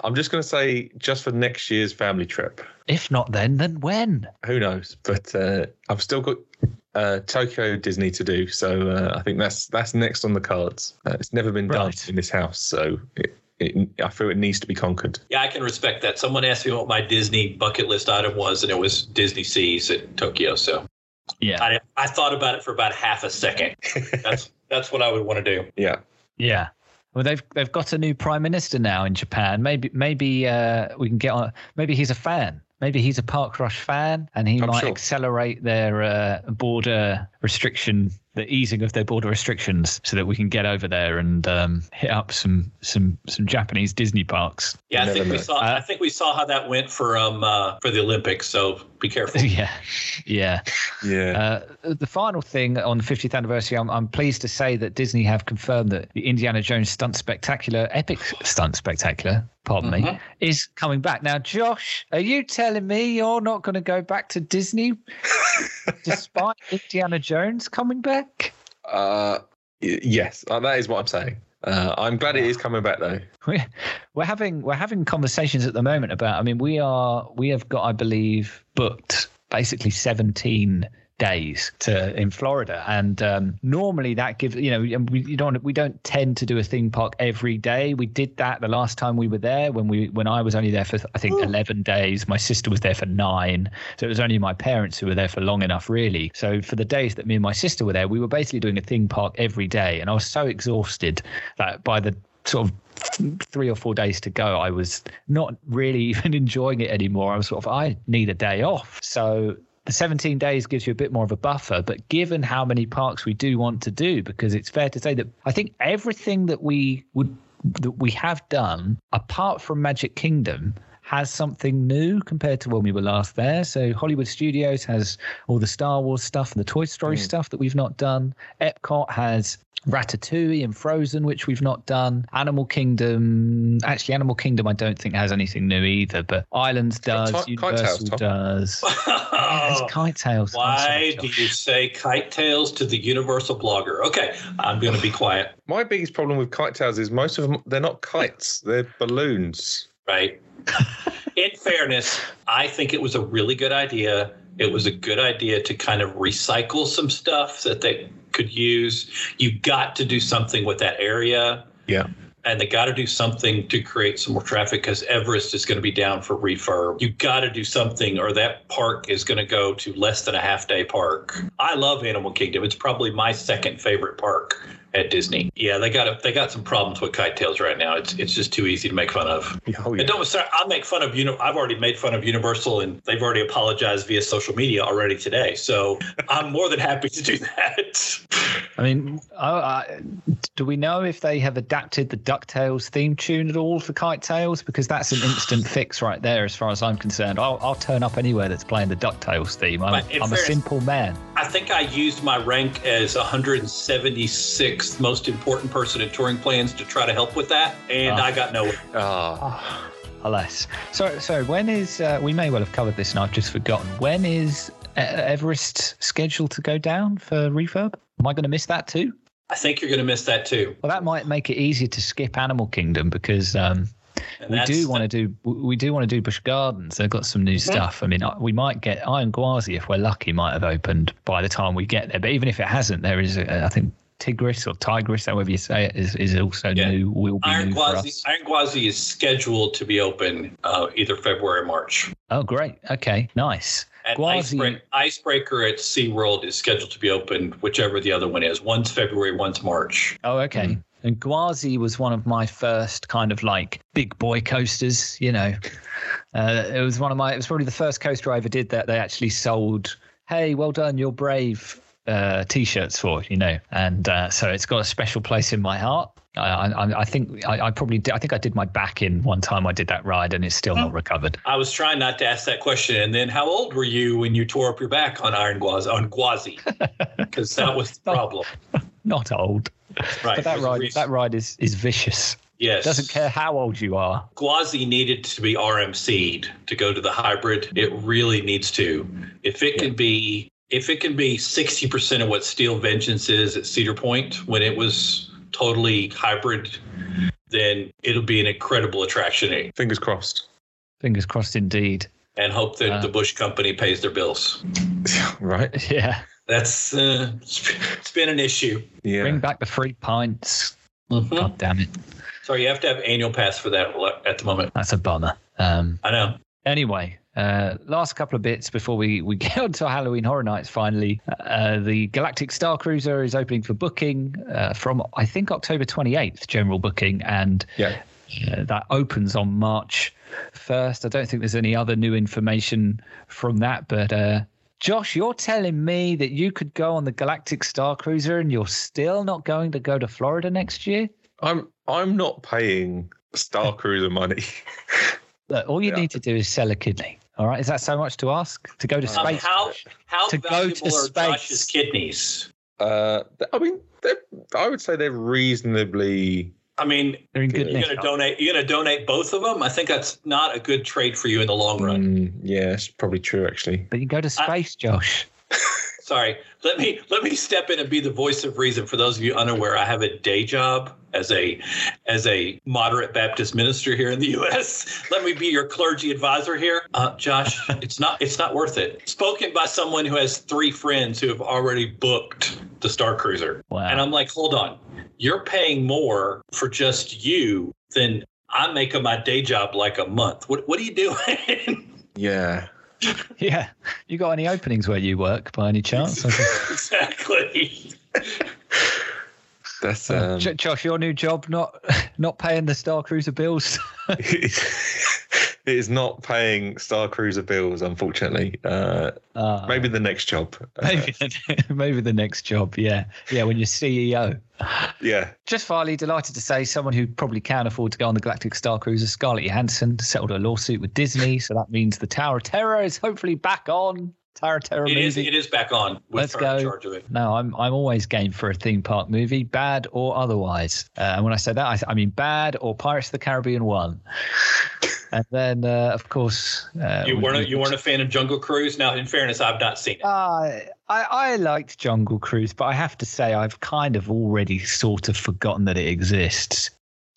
I'm just going to say, just for next year's family trip. If not then, then when? Who knows? But uh, I've still got uh, Tokyo Disney to do, so uh, I think that's that's next on the cards. Uh, it's never been done Right. in this house, so it, it, I feel it needs to be conquered. Yeah, I can respect that. Someone asked me what my Disney bucket list item was, and it was Disney Seas at Tokyo. So Yeah. I, I thought about it for about half a second. That's that's what I would want to do. Yeah. Yeah. Well, they've they've got a new prime minister now in Japan. Maybe maybe uh, we can get on. Maybe he's a fan. Maybe he's a Park Rush fan, and he I'm might sure. accelerate their uh, border restriction, the easing of their border restrictions, so that we can get over there and um, hit up some some some Japanese Disney parks. Yeah, I think never we saw. Uh, I think we saw how that went for um uh, for the Olympics. So be careful. yeah, yeah. Yeah. Uh, the final thing on the 50th anniversary, I'm, I'm pleased to say that Disney have confirmed that the Indiana Jones Stunt Spectacular, Epic Stunt Spectacular, pardon me, Mhm. is coming back. Now, Josh, are you telling me you're not going to go back to Disney despite Indiana Jones coming back? Uh, y- yes, uh, that is what I'm saying. Uh, I'm glad it is coming back though. We're, we're having we're having conversations at the moment about. I mean, we are we have got, I believe, booked basically 17 days to in Florida, and um, normally that gives you know we you don't we don't tend to do a theme park every day. We did that the last time we were there when we when I was only there for I think 11 days. My sister was there for nine, so it was only my parents who were there for long enough, really. So for the days that me and my sister were there, we were basically doing a theme park every day, and I was so exhausted that by the sort of three or four days to go, I was not really even enjoying it anymore. I was sort of, I need a day off. So the 17 days gives you a bit more of a buffer. But given how many parks we do want to do, because it's fair to say that I think everything that we would that we have done, apart from Magic Kingdom, has something new compared to when we were last there. So Hollywood Studios has all the Star Wars stuff and the Toy Story mm. stuff that we've not done. Epcot has Ratatouille and Frozen, which we've not done. Animal Kingdom, actually, Animal Kingdom, I don't think has anything new either. But Islands does, got Ti- Kite Universal Tales, does. Yeah, it's Kite Tales. Why sorry, do you say kite tails to the universal blogger? Okay, I'm going to be quiet. My biggest problem with kite tails is most of them they're not kites, they're balloons. Right. In fairness, I think it was a really good idea. It was a good idea to kind of recycle some stuff that they could use. You got to do something with that area. Yeah. and they got to do something to create some more traffic because Everest is going to be down for refurb. You got to do something, or that park is going to go to less than a half day park. I love Animal Kingdom; it's probably my second favorite park at Disney. Yeah, they got a, they got some problems with kite tails right now. It's it's just too easy to make fun of. Oh, yeah. And don't start. I'll make fun of you. I've already made fun of Universal, and they've already apologized via social media already today. So I'm more than happy to do that. I mean, I, I, do we know if they have adapted the DuckTales theme tune at all for Kite Tales? Because that's an instant fix right there, as far as I'm concerned. I'll, I'll turn up anywhere that's playing the DuckTales theme. I'm, I'm a simple man. I I think I used my rank as 176th most important person in touring plans to try to help with that, and Ah. I got nowhere. Ah, Alas. So, so when is uh, we may well have covered this, and I've just forgotten. When is uh, Everest scheduled to go down for refurb? Am I going to miss that too? I think you're going to miss that too. Well, that might make it easier to skip Animal Kingdom because um, And we do want to do we do want to do Busch Gardens. They've got some new stuff. I mean, we might get Iron Gwazi if we're lucky. Might have opened by the time we get there. But even if it hasn't, there is a, I think Tigris or Tigris, however you say it, is is also Yeah. new. Will be Iron new for Gwazi, us. Iron Gwazi is scheduled to be open uh, either February or March. Oh, great. Okay, nice. And Gwazi- Icebreaker, Icebreaker at SeaWorld is scheduled to be open, whichever the other one is. One's February, one's March. Oh, okay. Mm-hmm. And Gwazi was one of my first kind of like big boy coasters. You know, uh, it was one of my. It was probably the first coaster I ever did that they actually sold. Hey, well done, you're brave. Uh, t-shirts for you know, and uh, so it's got a special place in my heart. I, I, I think I, I probably did, I think I did my back in one time I did that ride and it's still not recovered. I was trying not to ask that question. And then, how old were you when you tore up your back on Iron Gwazi? On Gwazi, because that was the problem. Not old, Right. but that ride reason. that ride is is vicious. yes, Doesn't care how old you are. Gwazi needed to be RMC'd to go to the hybrid. It really needs to. If it can be, if it can be sixty percent of what Steel Vengeance is at Cedar Point when it was totally hybrid, then it'll be an incredible attraction. fingers crossed. Fingers crossed, indeed. And hope that Uh. the Busch company pays their bills. right? Yeah. That's uh, it's been an issue. Yeah. Bring back the free pints. Mhm. God damn it. Sorry, you have to have annual pass for that at the moment. That's a bummer. Um, I know. anyway, uh, last couple of bits before we, we get on to Halloween Horror Nights finally. Uh, the Galactic Star Cruiser is opening for booking uh, from, I think, October 28th, general booking. And Yeah. uh, that opens on March 1st. I don't think there's any other new information from that. But uh, Josh, you're telling me that you could go on the Galactic Star Cruiser and you're still not going to go to Florida next year? I'm I'm not paying Star Cruiser money. Look, all you Yeah. need to do is sell a kidney. All right, is that so much to ask to go to Um, space? how how To go valuable to are space. Josh's kidneys? Uh, I mean, I would say they're reasonably. I mean, They're in good you're gonna donate. You're gonna donate both of them. I think that's not a good trade for you in the long run. Mm, yeah, it's probably true actually. But you go to space, Josh. Sorry. Let me let me step in and be the voice of reason for those of you unaware. I have a day job as a as a moderate Baptist minister here in the U.S. Let me be your clergy advisor here, uh, Josh. It's not it's not worth it. Spoken by someone who has three friends who have already booked the Star Cruiser, Wow. and I'm like, hold on, you're paying more for just you than I make of my day job like a month. What what are you doing? Yeah. Yeah. You got any openings where you work by any chance? exactly. That's Uh, um, Josh, your new job not not paying the Star Cruiser bills. It is not paying Star Cruiser bills, unfortunately. Uh, Uh, maybe the next job. Maybe the, maybe the next job. Yeah, yeah. When you're CEO. yeah. Just finally, delighted to say someone who probably can afford to go on the Galactic Star Cruiser, Scarlett Johansson, settled a lawsuit with Disney. So that means the Tower of Terror is hopefully back on. Of Terror It is. It is back on. With Let's go. In charge of it. No, I'm I'm always game for a theme park movie, bad or otherwise. Uh, and when I say that, I, I mean bad or Pirates of the Caribbean one. and then, uh, of course, uh, You weren't. A, you weren't a fan of Jungle Cruise. Now, in fairness, I've not seen it. Uh, I I liked Jungle Cruise, but I have to say I've kind of already sort of forgotten that it exists.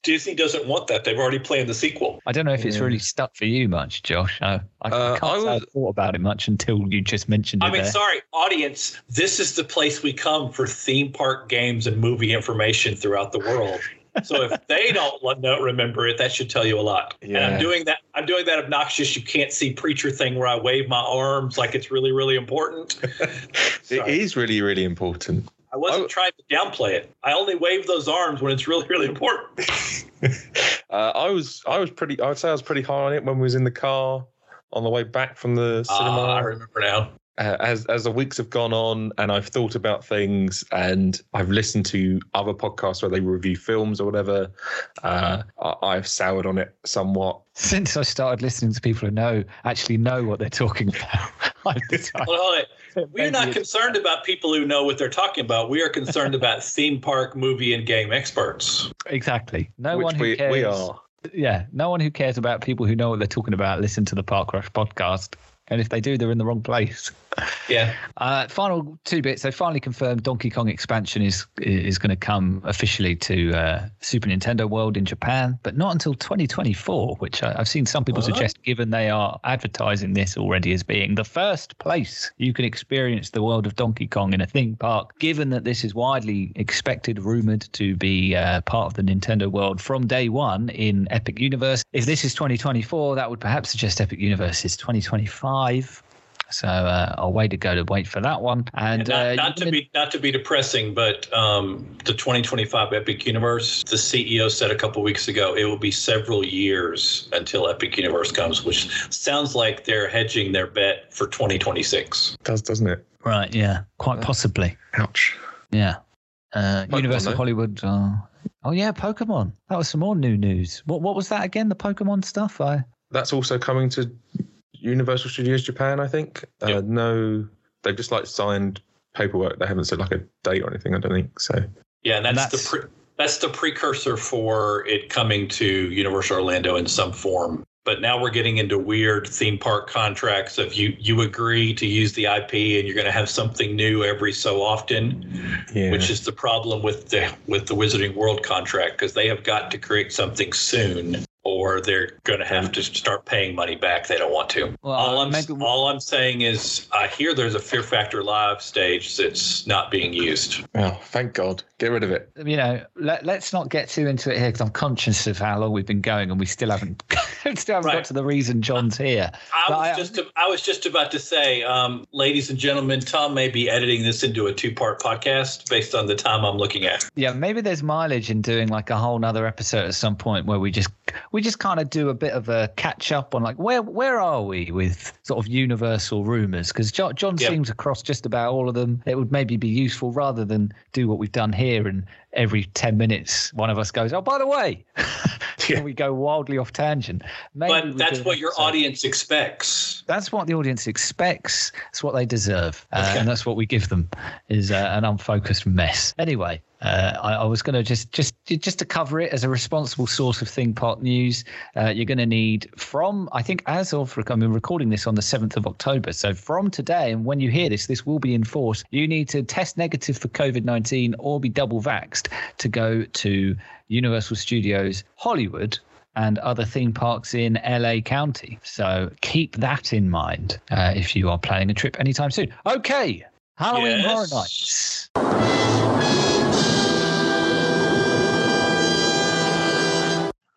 Disney doesn't want that. They've already planned the sequel. I don't know if it's Yeah. really stuck for you much, Josh. I, I Uh, can't I say I was- thought about it much until you just mentioned it I mean, there. sorry, audience. This is the place we come for theme park games and movie information throughout the world. So if they don't let- don't remember it, that should tell you a lot. Yeah. And I'm doing that. I'm doing that obnoxious. You can't see preacher thing where I wave my arms like it's really, really important. it is really, really important. I wasn't Oh. trying to downplay it. I only wave those arms when it's really, really important. Uh, I was, I was pretty. I would say I was pretty high on it when we was in the car on the way back from the cinema. Ah, I remember now. uh, as as the weeks have gone on and I've thought about things and I've listened to other podcasts where they review films or whatever, uh, I, I've soured on it somewhat. Since I started listening to people who know actually know what they're talking about, I've decided Well, hold it. We're not concerned about people who know what they're talking about. We are concerned about theme park, movie, and game experts. exactly. No which one who we, cares. we are. Yeah, no one who cares about people who know what they're talking about listen to the Park Rush podcast. And if they do, they're in the wrong place. Yeah. Uh, final two bits. They finally confirmed Donkey Kong expansion is is going to come officially to uh, Super Nintendo World in Japan, but not until 2024. Which I, I've seen some people What? suggest, given they are advertising this already as being the first place you can experience the world of Donkey Kong in a theme park. Given that this is widely expected, rumored to be uh, part of the Nintendo World from day one in Epic Universe. If this is 2024, that would perhaps suggest Epic Universe is 2025. So uh, I'll wait to go to wait for that one. And not, uh, not to you- be not to be depressing, but um, the 2025 Epic Universe, the CEO said a couple weeks ago, it will be several years until Epic Universe comes, which sounds like they're hedging their bet for 2026. Does doesn't it? right, yeah, quite possibly, Ouch. yeah. Uh, Pokemon, Universal though. Hollywood. Uh, oh yeah, Pokemon. That was some more new news. What what was that again? The Pokemon stuff. I That's also coming to Universal Studios Japan, I think. Uh, Yep. No, they've just like signed paperwork. They haven't said like a date or anything. I don't think so. Yeah, and And that's, that's- the pre- that's the precursor for it coming to Universal Orlando in some form. But now we're getting into weird theme park contracts of you you agree to use the IP and you're going to have something new every so often. Yeah. which is the problem with the with the Wizarding World contract because they have got to create something soon, or they're going to have to start paying money back. They don't want to. Well, all I'm maybe- all I'm saying is I hear there's a Fear Factor Live stage that's not being used. oh, thank God. Get rid of it. you know let let's not get too into it here because I'm conscious of how long we've been going and we still haven't still haven't Right. got to the reason John's here. I was I- just I was just about to say, um, ladies and gentlemen, Tom may be editing this into a two part podcast based on the time I'm looking at. Yeah, maybe there's mileage in doing like a whole nother episode at some point where we just we just kind of do a bit of a catch up on like where where are we with sort of universal rumors because John, John Yep. seems across just about all of them. It would maybe be useful rather than do what we've done here and every ten minutes one of us goes, oh by the way, Yeah. we go wildly off tangent. Maybe But that's what your episode- audience expects. that's what the audience expects. It's what they deserve, uh, and that's what we give them is uh, an unfocused mess. Anyway, uh, I, I was going to just just just to cover it as a responsible source of thing part news. Uh, you're going to need from I think as of I mean recording this on the seventh of October. So from today, and when you hear this, this will be enforced. You need to test negative for COVID nineteen or be double vaxxed to go to Universal Studios Hollywood and other theme parks in LA County. So keep that in mind uh, if you are planning a trip anytime soon. Okay, Halloween Yes. Horror Nights.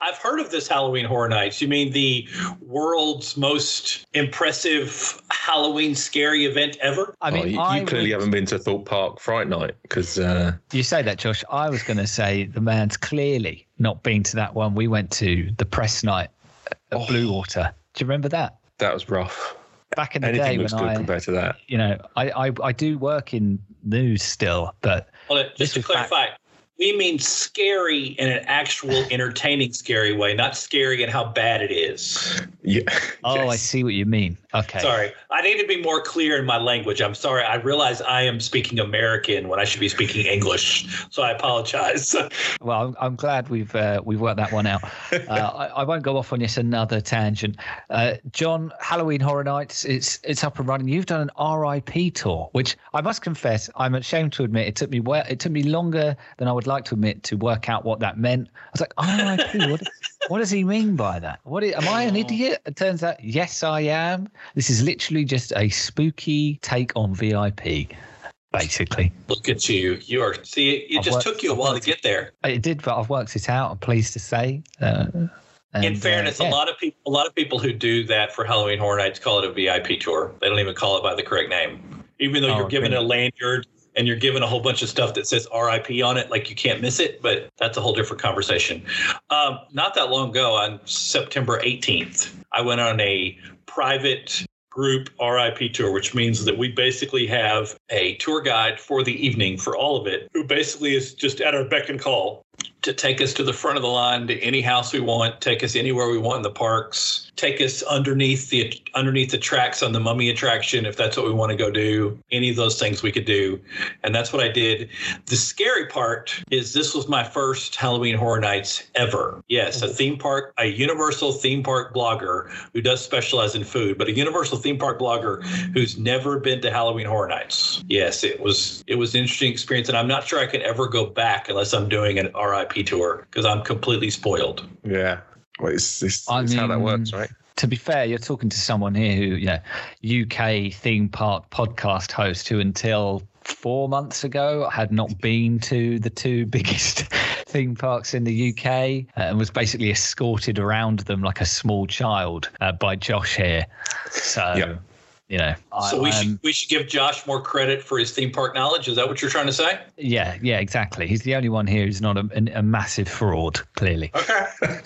I've heard of this Halloween Horror Nights. You mean the world's most impressive Halloween scary event ever? I mean, oh, you, I you clearly would- haven't been to Thorpe Park Fright Night because uh, You say that, Josh. I was going to say the man's clearly not been to that one. We went to the press night at Oh. Blue Water. Do you remember that? that was rough. Back in the Anything day looks when good I, compared to that. you know, I, I I do work in news still, but Well, This just to clarify, fact. Clarify, we mean scary in an actual entertaining scary way, not scary in how bad it is. Yeah. oh, I see what you mean. Okay. Sorry, I need to be more clear in my language. I'm sorry. I realize I am speaking American when I should be speaking English, so I apologize. Well, I'm, I'm glad we've uh, we've worked that one out. Uh, I, I won't go off on yet another tangent. Uh, John, Halloween Horror Nights, it's it's up and running. You've done an RIP tour, which I must confess, I'm ashamed to admit, it took me well, it took me longer than I would like to admit to work out what that meant. I was like, RIP, what, what does he mean by that? What is, am I an idiot? It turns out, yes, I am. This is literally just a spooky take on VIP, basically. Look at you. You are. See, it I've just worked- took you a I've while to get there. It did, but I've worked it out. I'm pleased to say. Uh, and, in fairness, uh, yeah. a lot of people, a lot of people who do that for Halloween Horror Nights call it a VIP tour. They don't even call it by the correct name, even though Oh, you're given really? a lanyard and you're given a whole bunch of stuff that says RIP on it. Like you can't miss it, but that's a whole different conversation. Um, not that long ago, on September 18th, I went on a private group RIP tour, which means that we basically have a tour guide for the evening for all of it, who basically is just at our beck and call to take us to the front of the line to any house we want, take us anywhere we want in the parks, take us underneath the underneath the tracks on the mummy attraction if that's what we want to go do. Any of those things we could do. And that's what I did. The scary part is this was my first Halloween Horror Nights ever. Yes, a mm-hmm. theme park, a universal theme park blogger who does specialize in food, but a universal theme park blogger who's never been to Halloween Horror Nights. Yes, it was it was an interesting experience and I'm not sure I can ever go back unless I'm doing an RIP tour because I'm completely spoiled. Yeah. Well, it's, it's, I it's how that mean, works, right? To be fair, you're talking to someone here who, you know, UK theme park podcast host who until four months ago had not been to the two biggest theme parks in the UK uh, and was basically escorted around them like a small child uh, by Josh here. So, Yeah. you know, I, So we I'm- should we should give Josh more credit for his theme park knowledge. Is that what you're trying to say? yeah, yeah, exactly. He's the only one here who's not a, a massive fraud, clearly. Okay.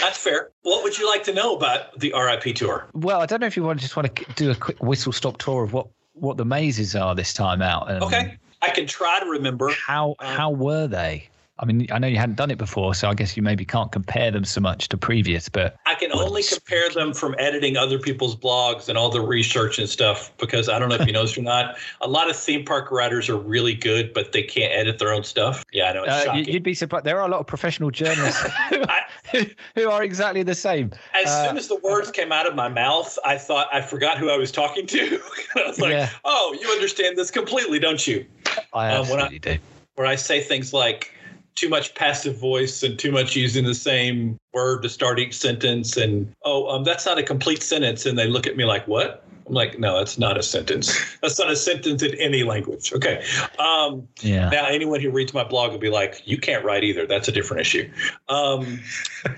That's fair. What would you like to know about the RIP tour? Well, I don't know if you want to just want to do a quick whistle stop tour of what what the mazes are this time out. Okay. I can try to remember. How how were they? I mean, I know you hadn't done it before, so I guess you maybe can't compare them so much to previous, but I can only compare them from editing other people's blogs and all the research and stuff because I don't know if you know this or not. A lot of theme park writers are really good, but they can't edit their own stuff. Yeah, I know. It's uh, you'd be surprised. There are a lot of professional journalists who, I- who, are exactly the same. as uh, soon as the words came out of my mouth, I thought I forgot who I was talking to. I was like, Yeah. oh, you understand this completely, don't you? I Um, when I- absolutely do. where I say things like too much passive voice and too much using the same word to start each sentence. And oh um, that's not a complete sentence. And they look at me like what? I'm like no that's not a sentence. That's not a sentence in any language. Okay. Um, Yeah. now anyone who reads my blog will be like you can't write either. That's a different issue. Um,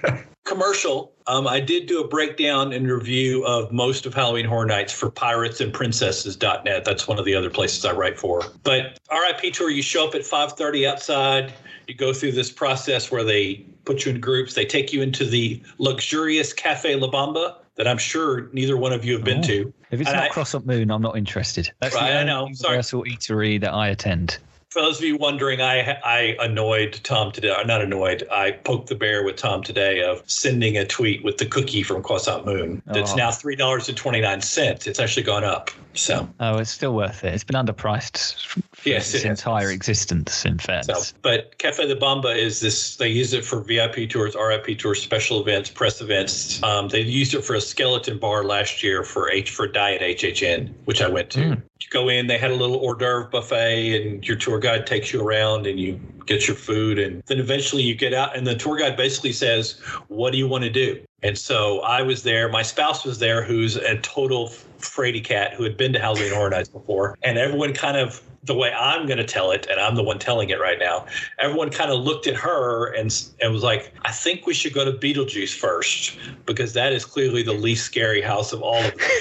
commercial. Um, i did do a breakdown and review of most of halloween horror nights for pirates and princesses.net that's one of the other places i write for. But rip tour you show up at 5.30 outside you go through this process where they put you in groups they take you into the luxurious cafe la bamba that i'm sure neither one of you have been Oh. to If it's and not I- Croissant Moon, I'm not interested. That's Right, the I only know. Sorry. universal eatery that I attend. For those of you wondering, I I annoyed Tom today. I'm not annoyed. I poked the bear with Tom today of sending a tweet with the cookie from Croissant Moon. That's Oh. now three dollars and twenty nine cents. It's actually gone up. So, Oh, it's still worth it. It's been underpriced Yes, its it entire existence, in so but Cafe de Bamba is this. They use it for VIP tours, RIP tours, special events, press events. Um, they used it for a skeleton bar last year for H for Diet HHN, which I went to. Mm. You go in, they had a little hors d'oeuvre buffet, and your tour guide takes you around and you get your food. And then eventually you get out, and the tour guide basically says, What do you want to do? And so I was there. My spouse was there, who's a total fraidy cat who had been to Halloween Horror Nights before. And everyone kind of, the way I'm going to tell it, and I'm the one telling it right now, everyone kind of looked at her and, and was like, I think we should go to Beetlejuice first because that is clearly the least scary house of all of them.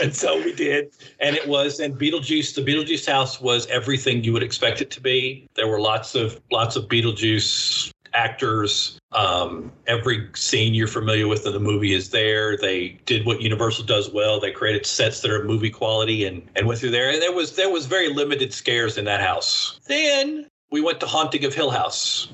And so we did, and it was. And Beetlejuice, the Beetlejuice house was everything you would expect it to be. There were lots of lots of Beetlejuice actors. Um, every scene you're familiar with in the movie is there. They did what Universal does well. They created sets that are movie quality and and went through there. And there was there was very limited scares in that house. Then we went to Haunting of Hill House,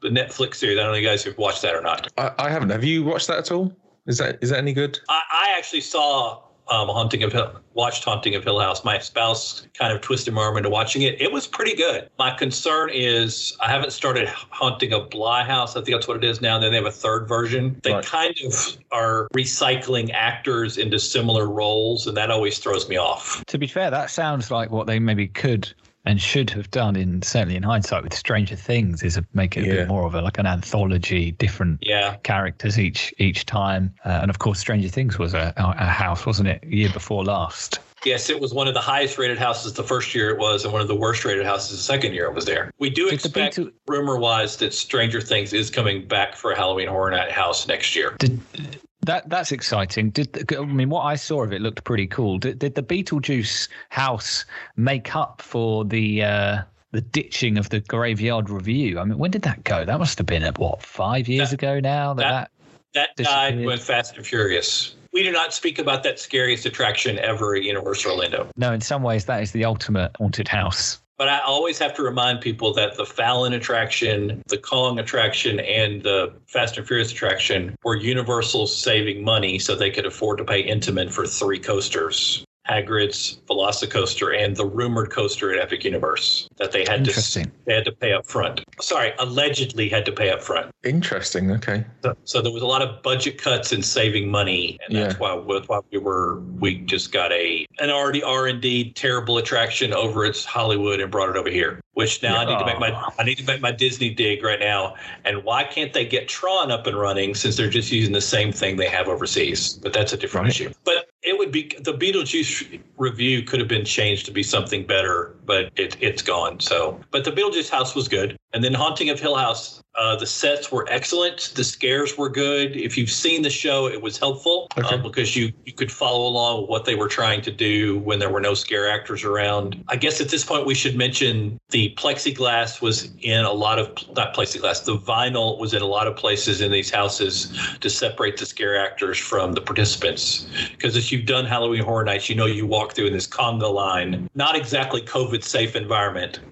the Netflix series. I don't know if you guys have watched that or not. I, I haven't. Have you watched that at all? Is that is that any good? I, I actually saw um, Haunting of Hill, watched Haunting of Hill House. My spouse kind of twisted my arm into watching it. It was pretty good. My concern is I haven't started Haunting of Bly House. I think that's what it is now. And then they have a third version. They Right. kind of are recycling actors into similar roles, and that always throws me off. To be fair, that sounds like what they maybe could and should have done in certainly in hindsight with Stranger Things is make it a Yeah. bit more of a like an anthology, different Yeah. characters each each time. Uh, and of course, Stranger Things was a, a house, wasn't it? Year before last. Yes, it was one of the highest rated houses the first year it was, and one of the worst rated houses the second year it was there. We do Did expect, rumor wise, that Stranger Things is coming back for a Halloween Horror Night house next year. Did that that's exciting? Did the, I mean what I saw of it looked pretty cool? Did, did the Beetlejuice house make up for the uh, the ditching of the Graveyard Revue? I mean, when did that go? That must have been at what five years That- ago now. That, that- that, died when Fast and Furious. we do not speak about that scariest attraction ever at Universal Orlando. No, in some ways, that is the ultimate haunted house. But I always have to remind people that the Fallon attraction, the Kong attraction, and the Fast and Furious attraction were Universal saving money so they could afford to pay Intamin for three coasters. Hagrid's Velocicoaster and the rumored coaster at Epic Universe that they had to they had to pay up front. Sorry, allegedly had to pay up front. Interesting. Okay. So, so there was a lot of budget cuts and saving money, and that's Yeah. why that's why we were we just got a an already R and D terrible attraction over at Hollywood and brought it over here. Which now I need to make my I need to make my Disney dig right now. And why can't they get Tron up and running since they're just using the same thing they have overseas? But that's a different Right. issue. But it would be the Beetlejuice revue could have been changed to be something better, but it, it's gone. So, but the Beetlejuice house was good, and then Haunting of Hill House, uh, the sets were excellent, the scares were good. If you've seen the show, it was helpful uh, Okay. because you you could follow along with what they were trying to do when there were no scare actors around. I guess at this point we should mention the plexiglass was in a lot of not plexiglass, the vinyl was in a lot of places in these houses to separate the scare actors from the participants because if you've done Halloween Horror Nights, you know you walk through in this conga line, not exactly COVID safe environment.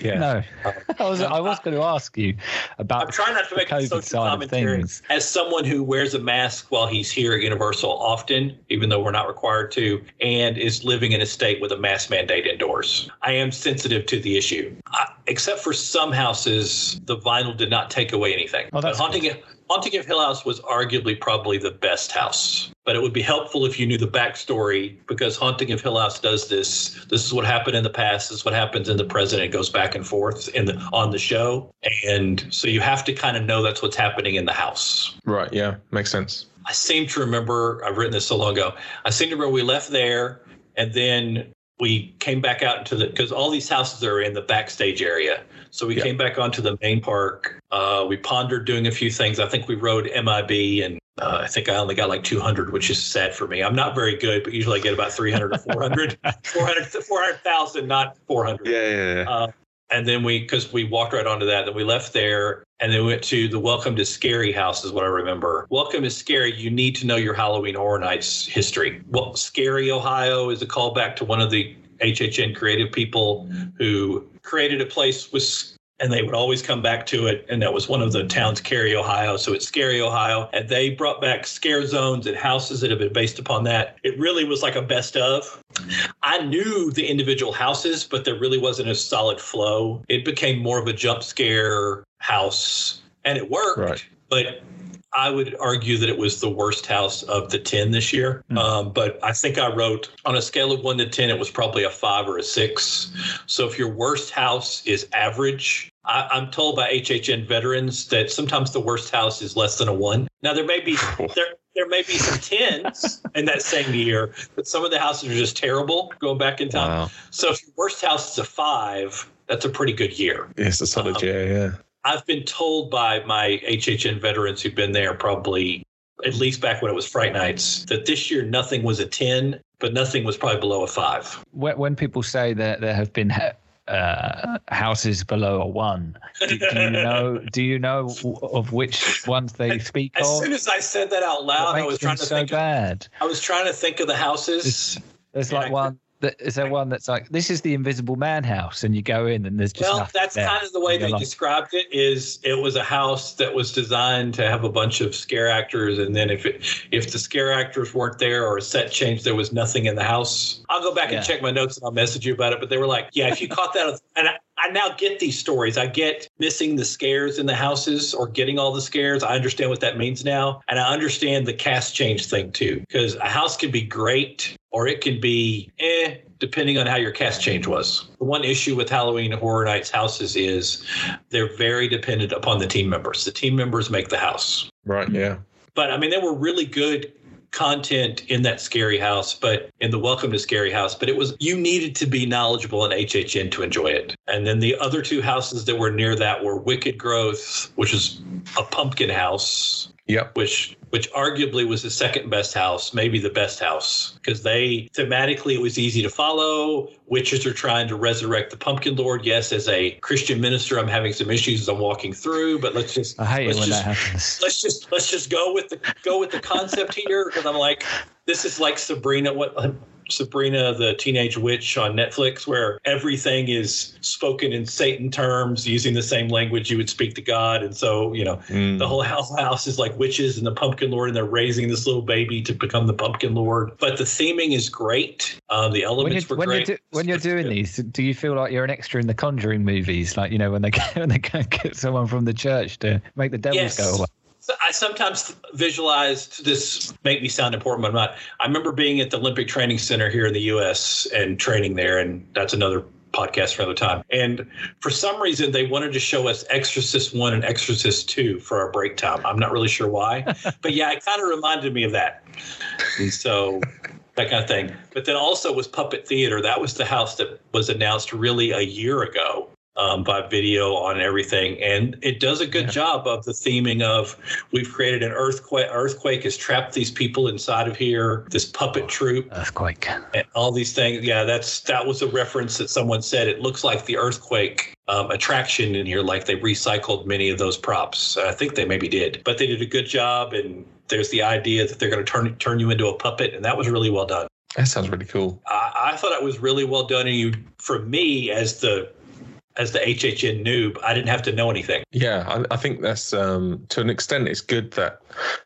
Yeah. No, um, I was I was going to ask you about. I'm trying not to make a COVID social side of commentary. things. As someone who wears a mask while he's here at Universal often, even though we're not required to, and is living in a state with a mask mandate indoors, I am sensitive to the issue. I, except for some houses, the vinyl did not take away anything. Oh, that's but Haunting, Haunting of Hill House was arguably probably the best house. But it would be helpful if you knew the backstory because Haunting of Hill House does this. This is what happened in the past. This is what happens in the present. It goes back and forth in the on the show, and so you have to kind of know that's what's happening in the house. Right. Yeah. Makes sense. I seem to remember. I've written this so long ago. I seem to remember we left there, and then we came back out into the because all these houses are in the backstage area. So we Yeah. came back onto the main park. Uh, we pondered doing a few things. I think we rode MIB, and uh, I think I only got like 200, which is sad for me. I'm not very good, but usually I get about 300 or 400, 400, 400,000, not 400. Yeah. Yeah. yeah. Uh, and then we, because we walked right onto that, then we left there and then we went to the Welcome to Scary House, is what I remember. Welcome to Scary, you need to know your Halloween Horror Nights history. Well, Scary, Ohio is a callback to one of the HHN creative people who created a place with and they would always come back to it. And that was one of the towns, Cary, Ohio. So it's Scary, Ohio. And they brought back scare zones and houses that have been based upon that. It really was like a best of. I knew the individual houses, but there really wasn't a solid flow. It became more of a jump scare house, and it worked. Right. But I would argue that it was the worst house of the 10 this year. Hmm. Um, but I think I wrote on a scale of one to 10, it was probably a five or a six. So if your worst house is average, I, I'm told by HHN veterans that sometimes the worst house is less than a one. Now, there may be. there, there may be some tens in that same year, but some of the houses are just terrible going back in time. Wow. So if your worst house is a five, that's a pretty good year. It's a solid Um, year. Yeah. I've been told by my HHN veterans who've been there probably at least back when it was Fright Nights that this year nothing was a 10, but nothing was probably below a five. When, when people say that there have been ha- uh, houses below a one, do, do you know? Do you know of which ones they speak As of? As soon as I said that out loud, I was trying to so think. Of, bad. I was trying to think of the houses. It's- There's like I one. That, is there one that's like this is the Invisible Man house, and you go in and there's just well, that's there. kind of the way they described it. Is it was a house that was designed to have a bunch of scare actors, and then if it if the scare actors weren't there or a set changed, there was nothing in the house. I'll go back Yeah. and check my notes and I'll message you about it. But they were like, yeah, if you caught that, and I, I now get these stories. I get missing the scares in the houses or getting all the scares. I understand what that means now, and I understand the cast change thing too, because a house can be great or it can be eh, depending on how your cast change was. The one issue with Halloween Horror Nights houses is they're very dependent upon the team members. The team members make the house. Right. Yeah. But I mean, they were really good content in that scary house, but in the Welcome to Scary House, but it was you needed to be knowledgeable in HHN to enjoy it. And then the other two houses that were near that were Wicked Growth, which is a pumpkin house, Yep. which which arguably was the second best house, maybe the best house, because they thematically it was easy to follow. Witches are trying to resurrect the Pumpkin Lord. Yes, as a Christian minister, I'm having some issues as I'm walking through, but let's just I hate let's just, let's just let's just go with the go with the concept here because I'm like this is like Sabrina what Sabrina the Teenage Witch on Netflix where everything is spoken in Satan terms using the same language you would speak to God and so you know Mm. the whole house house is like witches and the pumpkin lord and they're raising this little baby to become the pumpkin lord but the theming is great um, the When elements you're, were when, you're do, when you're doing these, do you feel like you're an extra in the Conjuring movies? Like you know when they when they and get someone from the church to make the devils Yes. go away. I sometimes visualized this make me sound important, but I'm not. I remember being at the Olympic Training Center here in the U.S. and training there, and that's another podcast for another time. And for some reason, they wanted to show us Exorcist One and Exorcist Two for our break time. I'm not really sure why, but yeah, it kind of reminded me of that. And so that kind of thing. But then also was Puppet Theater. That was the house that was announced really a year ago um, by video on everything, and it does a good Yeah. job of the theming of we've created an earthquake. Earthquake has trapped these people inside of here. This puppet troupe Earthquake. and all these things. Yeah, that's that was a reference that someone said. It looks like the earthquake um, attraction in here, like they recycled many of those props. I think they maybe did, but they did a good job. And there's the idea that they're going to turn turn you into a puppet, and that was really well done. That sounds really cool. I, I thought it was really well done, and you, for me, as the as the HHN noob, I didn't have to know anything. Yeah, I, I think that's um, to an extent it's good that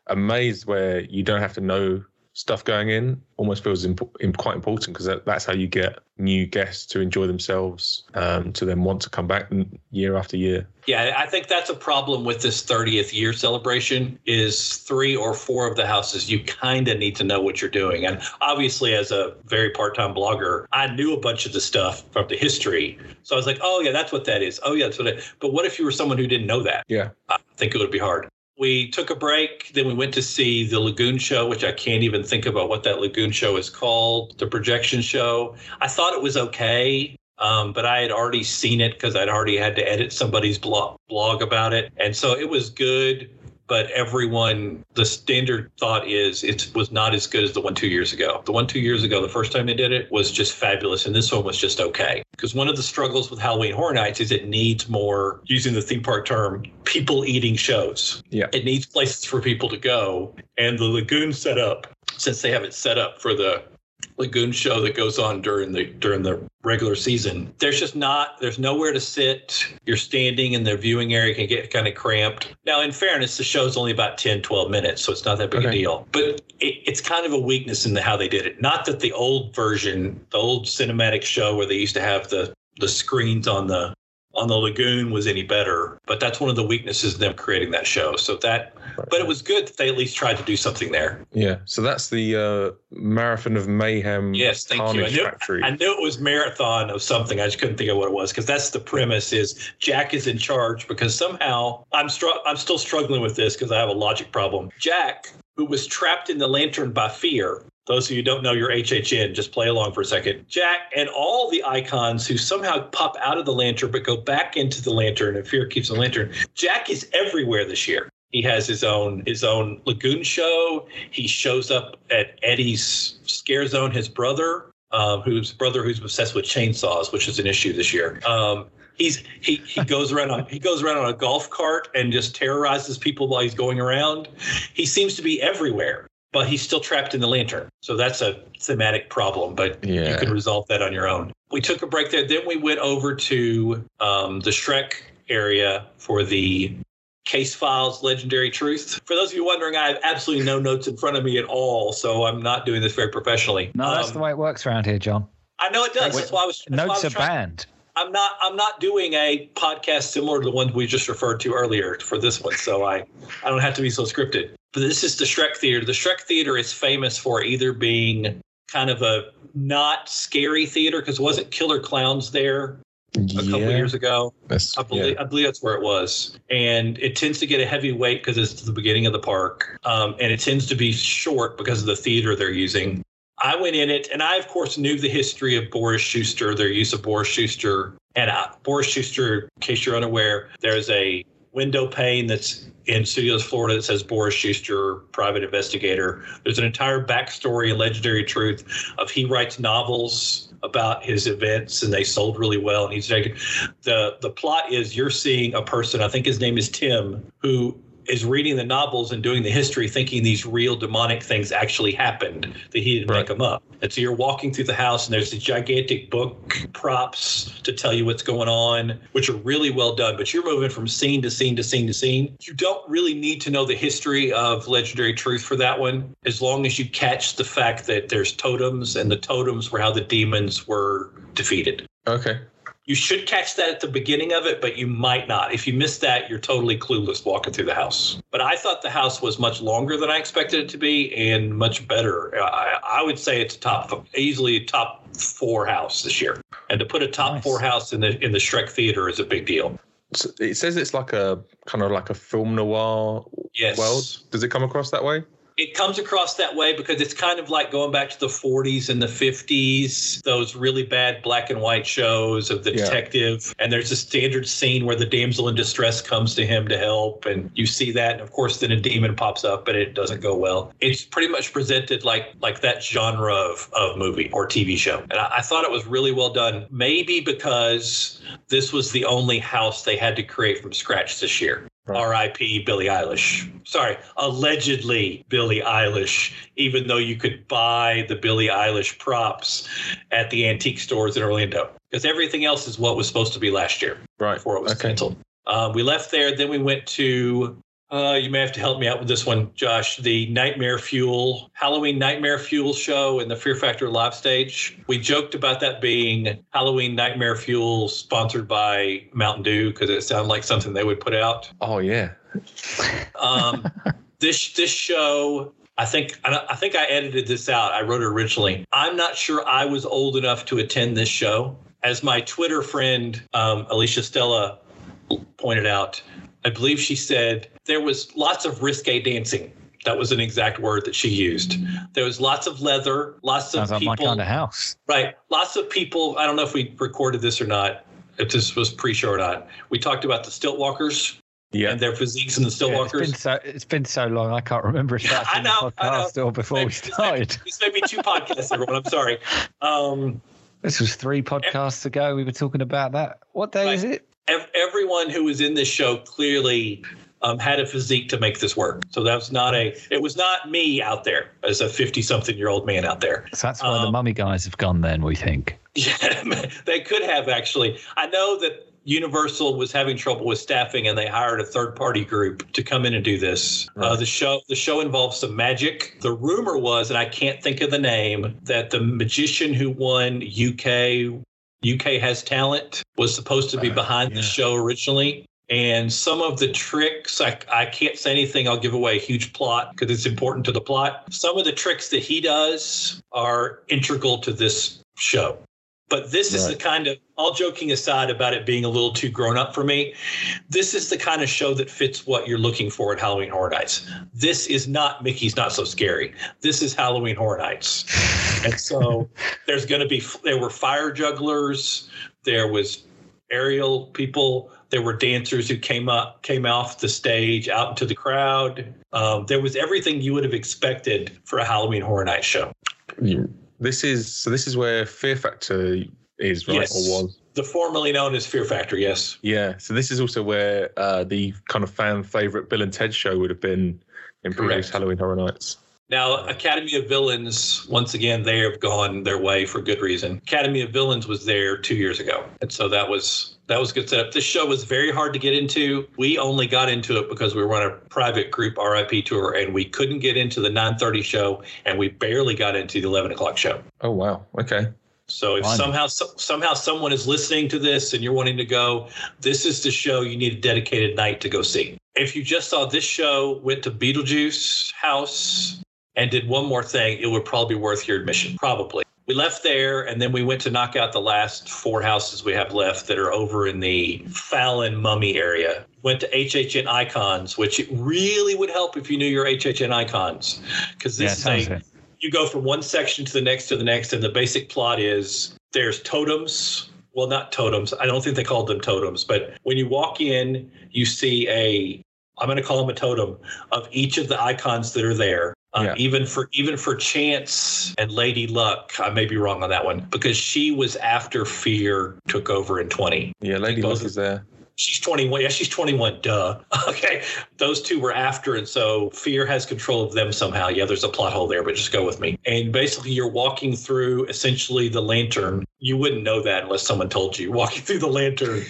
a maze where you don't have to know stuff going in almost feels imp- im- quite important because that, that's how you get new guests to enjoy themselves, um, to then want to come back year after year. Yeah, I think that's a problem with this 30th year celebration is three or four of the houses you kind of need to know what you're doing. And obviously as a very part-time blogger, I knew a bunch of the stuff from the history. So I was like, "Oh yeah, that's what that is. Oh yeah, that's what it." But what if you were someone who didn't know that? Yeah. I think it would be hard. We took a break, then we went to see the Lagoon show, which I can't even think about what that Lagoon show is called, the projection show. I thought it was okay, um, but I had already seen it because I'd already had to edit somebody's blog, blog about it. And so it was good, but everyone, the standard thought is it was not as good as the one two years ago. The one two years ago, the first time they did it, was just fabulous. And this one was just okay. Because one of the struggles with Halloween Horror Nights is it needs more, using the theme park term, people eating shows. Yeah. It needs places for people to go. And the lagoon setup, since they have it set up for the lagoon show that goes on during the during the regular season. There's just not there's nowhere to sit. You're standing and the viewing area can get kind of cramped. Now in fairness the show's only about 10 12 minutes so it's not that big a deal. But it, it's kind of a weakness in the how they did it. Not that the old version the old cinematic show where they used to have the the screens on the on the lagoon was any better but that's one of the weaknesses of them creating that show so that but it was good that they at least tried to do something there Yeah. So that's the uh, Marathon of Mayhem Yes, thank you. I knew, Factory. I knew it was marathon of something. I just couldn't think of what it was because that's the premise. Is Jack is in charge because somehow I'm str- I'm still struggling with this because I have a logic problem. Jack, who was trapped in the lantern by fear. Those of you don't know your HHN, just play along for a second. Jack and all the icons who somehow pop out of the lantern but go back into the lantern and fear keeps the lantern. Jack is everywhere this year. He has his own his own lagoon show. He shows up at Eddie's Scare Zone. His brother, um, whose brother who's obsessed with chainsaws, which is an issue this year. Um, he's he he goes around on he goes around on a golf cart and just terrorizes people while he's going around. He seems to be everywhere, but he's still trapped in the lantern. So that's a thematic problem, but yeah. you can resolve that on your own. We took a break there. Then we went over to um, the Shrek area for the Case Files Legendary Truth. For those of you wondering, I have absolutely no notes in front of me at all, so I'm not doing this very professionally. No, that's Um, the way it works around here, John. I know it does. That's why I was. that's why I Notes was are trying- banned. I'm not. I'm not doing a podcast similar to the one we just referred to earlier for this one, so I, I don't have to be so scripted. But this is the Shrek Theater. The Shrek Theater is famous for either being kind of a not scary theater because wasn't Killer Clowns there a couple yeah. years ago? I believe yeah. I believe that's where it was, and it tends to get a heavy weight because it's the beginning of the park, um, and it tends to be short because of the theater they're using. I went in it, and I of course knew the history of Boris Schuster, their use of Boris Schuster, and uh, Boris Schuster. In case you're unaware, there's a window pane that's in Studios, Florida that says Boris Schuster, private investigator. There's an entire backstory and legendary truth of he writes novels about his events and they sold really well and he's the the plot is you're seeing a person i think his name is tim who is reading the novels and doing the history thinking these real demonic things actually happened that he didn't Right. make them up and so you're walking through the house and there's these gigantic book props to tell you what's going on which are really well done but you're moving from scene to scene to scene to scene you don't really need to know the history of legendary truth for that one as long as you catch the fact that there's totems and the totems were how the demons were defeated Okay. You should catch that at the beginning of it, but you might not. If you miss that, you're totally clueless walking through the house. But I thought the house was much longer than I expected it to be and much better. I, I would say it's a top, easily a top four house this year. And to put a top Nice. four house in the in the Shrek Theater is a big deal. So it says it's like a kind of like a film noir Yes. world. Does it come across that way? It comes across that way because it's kind of like going back to the 40s and the 50s, those really bad black and white shows of the Yeah. detective. And there's a standard scene where the damsel in distress comes to him to help. And you see that. And of course, then a demon pops up and it doesn't go well. It's pretty much presented like like that genre of, of movie or TV show. And I, I thought it was really well done, maybe because this was the only house they had to create from scratch this year. R.I.P. Billie Eilish. Sorry, allegedly Billie Eilish, even though you could buy the Billie Eilish props at the antique stores in Orlando. Because everything else is what was supposed to be last year Right. before it was Okay. canceled. Um, we left there, then we went to. Uh, you may have to help me out with this one, Josh. The Nightmare Fuel Halloween Nightmare Fuel show in the Fear Factor live stage. We joked about that being Halloween Nightmare Fuel sponsored by Mountain Dew because it sounded like something they would put out. Oh yeah. Um, this this show, I think I I think I edited this out. I wrote it originally. I'm not sure I was old enough to attend this show. As my Twitter friend um, Alicia Stella pointed out, I believe she said there was lots of risque dancing. That was an exact word that she used. There was lots of leather, lots of Sounds like my people. kind of house. Right. Lots of people. I don't know if we recorded this or not, if this was pre show or not. We talked about the stilt walkers Yeah. and their physiques and the stilt Yeah, it's walkers. been so it's been so long. I can't remember if Yeah, that's I in the know, I know. podcast or before we This may- started. This may be two podcasts, everyone. I'm sorry. Um, This was three podcasts ago. We were talking about that. What day Right. is it? everyone who was in this show clearly um, had a physique to make this work. So that was not a. It was not me out there as a 50 something year old man out there. So that's why the Um, mummy guys have gone. Then we think. Yeah, they could have actually. I know that Universal was having trouble with staffing, and they hired a third-party group to come in and do this. Uh, the show the show involves some magic. The rumor was, and I can't think of the name, that the magician who won UK UK has talent was supposed to be Uh, behind yeah. the show originally. And some of the tricks, I, I can't say anything. I'll give away a huge plot because it's important to the plot. Some of the tricks that he does are integral to this show. But this is the kind of, all joking aside about it being a little too grown up for me, this is the kind of show that fits what you're looking for at Halloween Horror Nights. This is not Mickey's Not So Scary. This is Halloween Horror Nights. And so there's going to be, there were fire jugglers, there was aerial people, there were dancers who came up, came off the stage out into the crowd. Um, there was everything you would have expected for a Halloween Horror Night show. This is so. This is where Fear Factor is, right, Yes. or was. The formerly known as Fear Factor, yes. Yeah. So this is also where uh, the kind of fan favorite Bill and Ted show would have been in previous. Halloween Horror Nights. Now, Academy of Villains, once again, they have gone their way for good reason. Academy of Villains was there two years ago, and so that was that was good setup. This show was very hard to get into. We only got into it because we were on a private group RIP tour, and we couldn't get into the 9:30 show, and we barely got into the 11 o'clock show. Oh wow. Okay. So if somehow so, somehow someone is listening to this and you're wanting to go, this is the show you need a dedicated night to go see. If you just saw this show, went to Beetlejuice House and did one more thing, it would probably be worth your admission. Probably. We left there and then we went to knock out the last four houses we have left that are over in the Fallon Mummy area. Went to HHN Icons, which it really would help if you knew your HHN Icons, because this a it. you go from one section to the next to the next, and the basic plot is there's totems well, not totems. I don't think they called them totems, but when you walk in, you see a I'm going to call them a totem of each of the icons that are there. Uh, Yeah. Even for even for Chance and Lady Luck, I may be wrong on that one because she was after Fear took over in 20. Yeah, Lady Luck is there. She's 21. Yeah, she's 21. Duh. Okay. Those two were after. And so fear has control of them somehow. Yeah, there's a plot hole there, but just go with me. And basically, you're walking through essentially the lantern. You wouldn't know that unless someone told you. Walking through the lantern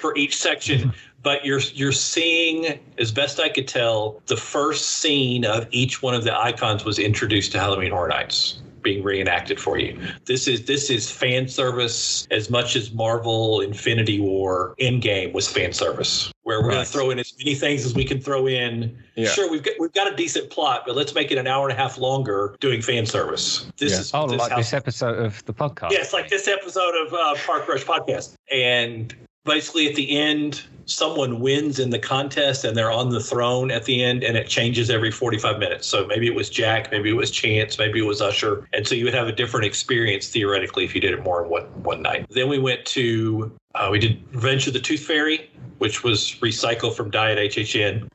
for each section. But you're you're seeing, as best I could tell, the first scene of each one of the icons was introduced to Halloween Horror Nights being reenacted for you. This is this is fan service as much as Marvel Infinity War Endgame was fan service, where we're going to throw in as many things as we can throw in. Yeah. Sure, we've got we've got a decent plot, but let's make it an hour and a half longer doing fan service. This Yeah. is Oh, this like how- this episode of the podcast. Yes, like this episode of uh, Park Rush Podcast. And basically, at the end, someone wins in the contest and they're on the throne at the end, and it changes every 45 minutes. So maybe it was Jack, maybe it was Chance, maybe it was Usher. And so you would have a different experience theoretically if you did it more in one, one night. Then we went to, uh, we did Revenge of the Tooth Fairy, which was recycled from Diet HHN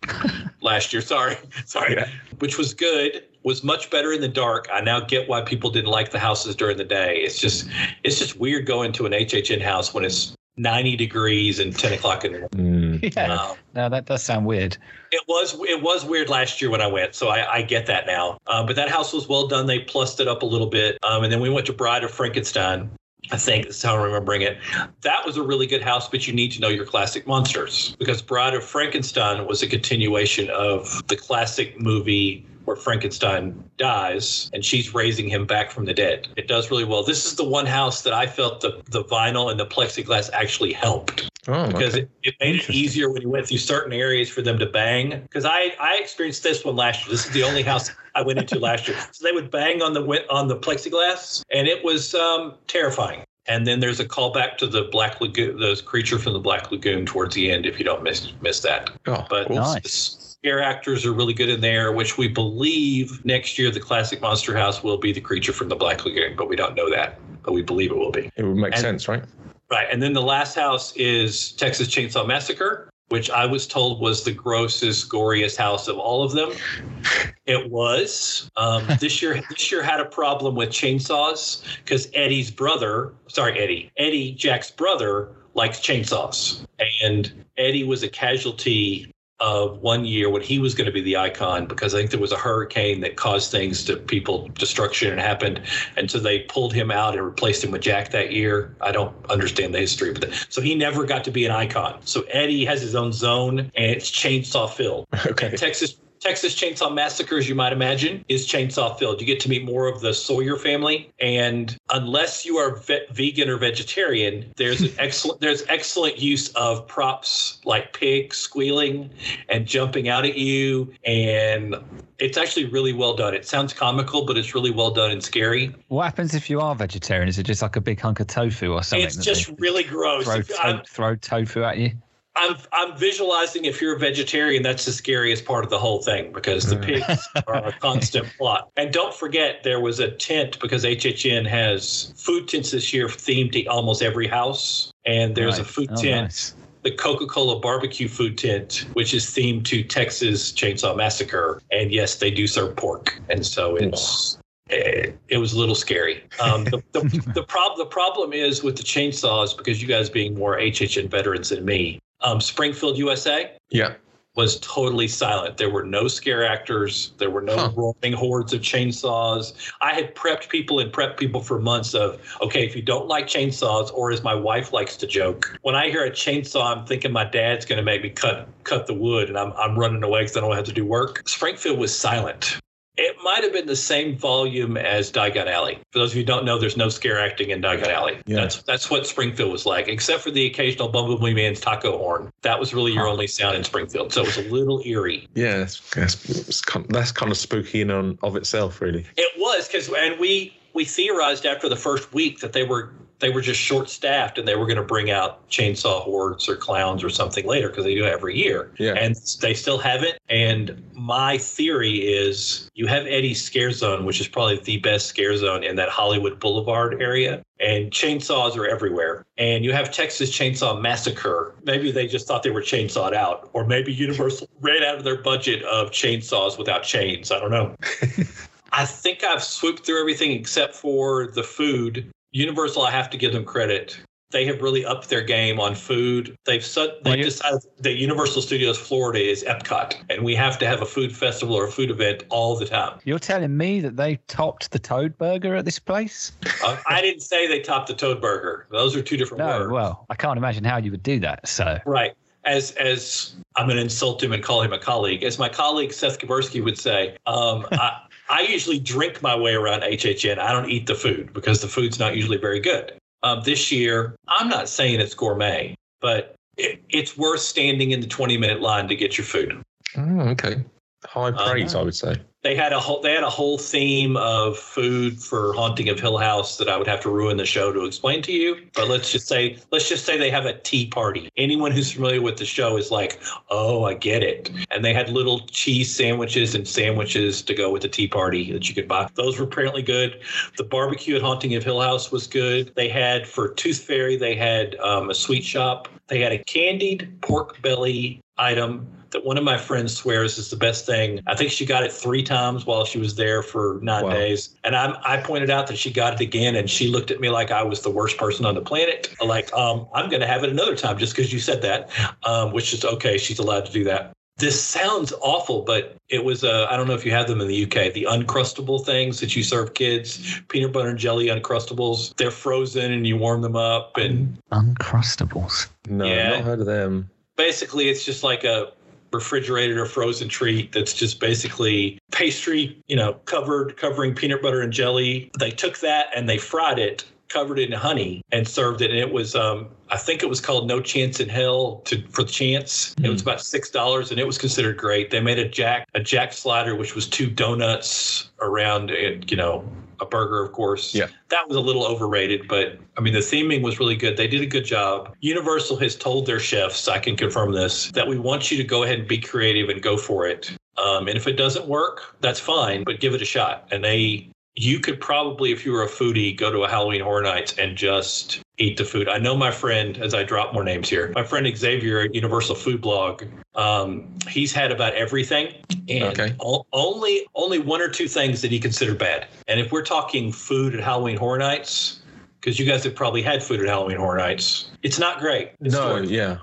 last year. Sorry. Sorry Yeah. which was good was much better in the dark i now get why people didn't like the houses during the day it's just it's just weird going to an hhn house when it's 90 degrees and 10 o'clock in the morning Mm. Yeah. Um, No, that does sound weird. it was it was weird last year when I went, so I, I get that now. Um, but that house was well done. They plussed it up a little bit, um, and then we went to Bride of Frankenstein. I think that's how I'm remembering it. That was a really good house, but you need to know your classic monsters because Bride of Frankenstein was a continuation of the classic movie where Frankenstein dies and she's raising him back from the dead. It does really well. This is the one house that I felt the, the vinyl and the plexiglass actually helped Oh, because okay. it, it made it easier when you went through certain areas for them to bang. Because I I experienced this one last year. This is the only house I went into last year. So they would bang on the on the plexiglass, and it was um, terrifying. And then there's a callback to the Black Lagoon, those creature from the Black Lagoon towards the end. If you don't miss miss that, oh, but. Nice. Scare actors are really good in there, which we believe next year the classic monster house will be the creature from the Black Lagoon, but we don't know that, but we believe it will be. it would make and- sense, right? Right. And then the last house is Texas Chainsaw Massacre, which I was told was the grossest, goriest house of all of them. It was. Um, this year this year had a problem with chainsaws because Eddie's brother, sorry, Eddie, Eddie, Jack's brother, likes chainsaws. And Eddie was a casualty of one year when he was going to be the icon because I think there was a hurricane that caused things to people destruction and happened, and so they pulled him out and replaced him with Jack that year. I don't understand the history, but so he never got to be an icon. So Eddie has his own zone and it's chainsaw filled. Okay. Texas Texas Chainsaw Massacre, as you might imagine, is chainsaw filled. You get to meet more of the Sawyer family, and unless you are ve- vegan or vegetarian, there's an excellent there's excellent use of props like pigs squealing and jumping out at you, and it's actually really well done. It sounds comical, but it's really well done and scary. What happens if you are vegetarian? Is it just like a big hunk of tofu or something? it's just really gross. throw, to- throw tofu at you. I'm I'm visualizing if you're a vegetarian, that's the scariest part of the whole thing because the pigs are a constant plot. And don't forget, there was a tent because HHN has food tents this year themed to almost every house. And there's a food Oh, tent, nice. the Coca Cola barbecue food tent, which is themed to Texas Chainsaw Massacre. And yes, they do serve pork. And so it's. It, it was a little scary. Um, the, the, the, prob- the problem is with the chainsaws, because you guys being more HHN veterans than me, um, Springfield, USA Yeah. was totally silent. There were no scare actors. There were no Huh. roaring hordes of chainsaws. I had prepped people and prepped people for months of, okay, if you don't like chainsaws, or as my wife likes to joke, when I hear a chainsaw, I'm thinking my dad's going to make me cut cut the wood, and I'm I'm running away because I don't have to do work. Springfield was silent. It might have been the same volume as Diagon Alley. For those of you who don't know, there's no scare acting in Diagon Alley. Yeah. That's that's what Springfield was like, except for the occasional Bumblebee Man's taco horn. That was really your only sound in Springfield. So it was a little eerie. Yeah, that's, that's, that's kind of spooky in on of itself, really. It was because, and we we theorized after the first week that they were they were just short staffed and they were going to bring out chainsaw hordes or clowns or something later because they do it every year. Yeah. And they still haven't. And my theory is you have Eddie's Scare Zone, which is probably the best scare zone in that Hollywood Boulevard area. And chainsaws are everywhere. And you have Texas Chainsaw Massacre. Maybe they just thought they were chainsawed out, or maybe Universal ran out of their budget of chainsaws without chains. I don't know. I think I've swooped through everything except for the food. Universal, I have to give them credit. They have really upped their game on food. They've su- they decided that Universal Studios Florida is Epcot, and we have to have a food festival or a food event all the time. You're telling me that they topped the Toad Burger at this place? Uh, I didn't say they topped the Toad Burger. Those are two different No, words. well, I can't imagine how you would do that. So, Right. As as I'm going to insult him and call him a colleague. As my colleague Seth Kubersky would say, um, I, I usually drink my way around HHN. I don't eat the food because the food's not usually very good. Um, this year, I'm not saying it's gourmet, but it, it's worth standing in the 20 minute line to get your food. Oh, okay. High praise, I would say. They had a whole they had a whole theme of food for Haunting of Hill House that I would have to ruin the show to explain to you. But let's just say let's just say they have a tea party. Anyone who's familiar with the show is like, oh, I get it. And they had little cheese sandwiches and sandwiches to go with the tea party that you could buy. Those were apparently good. The barbecue at Haunting of Hill House was good. They had for Tooth Fairy they had um, a sweet shop. They had a candied pork belly item that one of my friends swears is the best thing. I think she got it three times while she was there for nine Wow. days. And I'm, I pointed out that she got it again, and she looked at me like I was the worst person on the planet. Like, um, I'm going to have it another time just because you said that, um, which is okay. She's allowed to do that. This sounds awful, but it was, uh, I don't know if you have them in the UK, the uncrustable things that you serve kids, peanut butter and jelly uncrustables. They're frozen and you warm them up and Uncrustables. No, Yeah. not heard of them. Basically it's just like a refrigerated or frozen treat that's just basically pastry you know covered covering peanut butter and jelly. They took that and they fried it covered it in honey and served it. And it was um i think it was called no chance in hell to for the chance. It was about six dollars and it was considered great. They made a jack a jack slider which was two donuts around it you know a burger of course Yeah. that was a little overrated, but I mean, the theming was really good. They did a good job. Universal has told their chefs, I can confirm this, that we want you to go ahead and be creative and go for it. Um, and if it doesn't work, that's fine, but give it a shot. And they, you could probably, if you were a foodie, go to a Halloween Horror Nights and just eat the food. I know my friend, as I drop more names here, my friend Xavier at Universal Food Blog, um, he's had about everything, and Okay. o- only only one or two things that he considered bad. And if we're talking food at Halloween Horror Nights, because you guys have probably had food at Halloween Horror Nights, it's not great. It's no, horrible. yeah.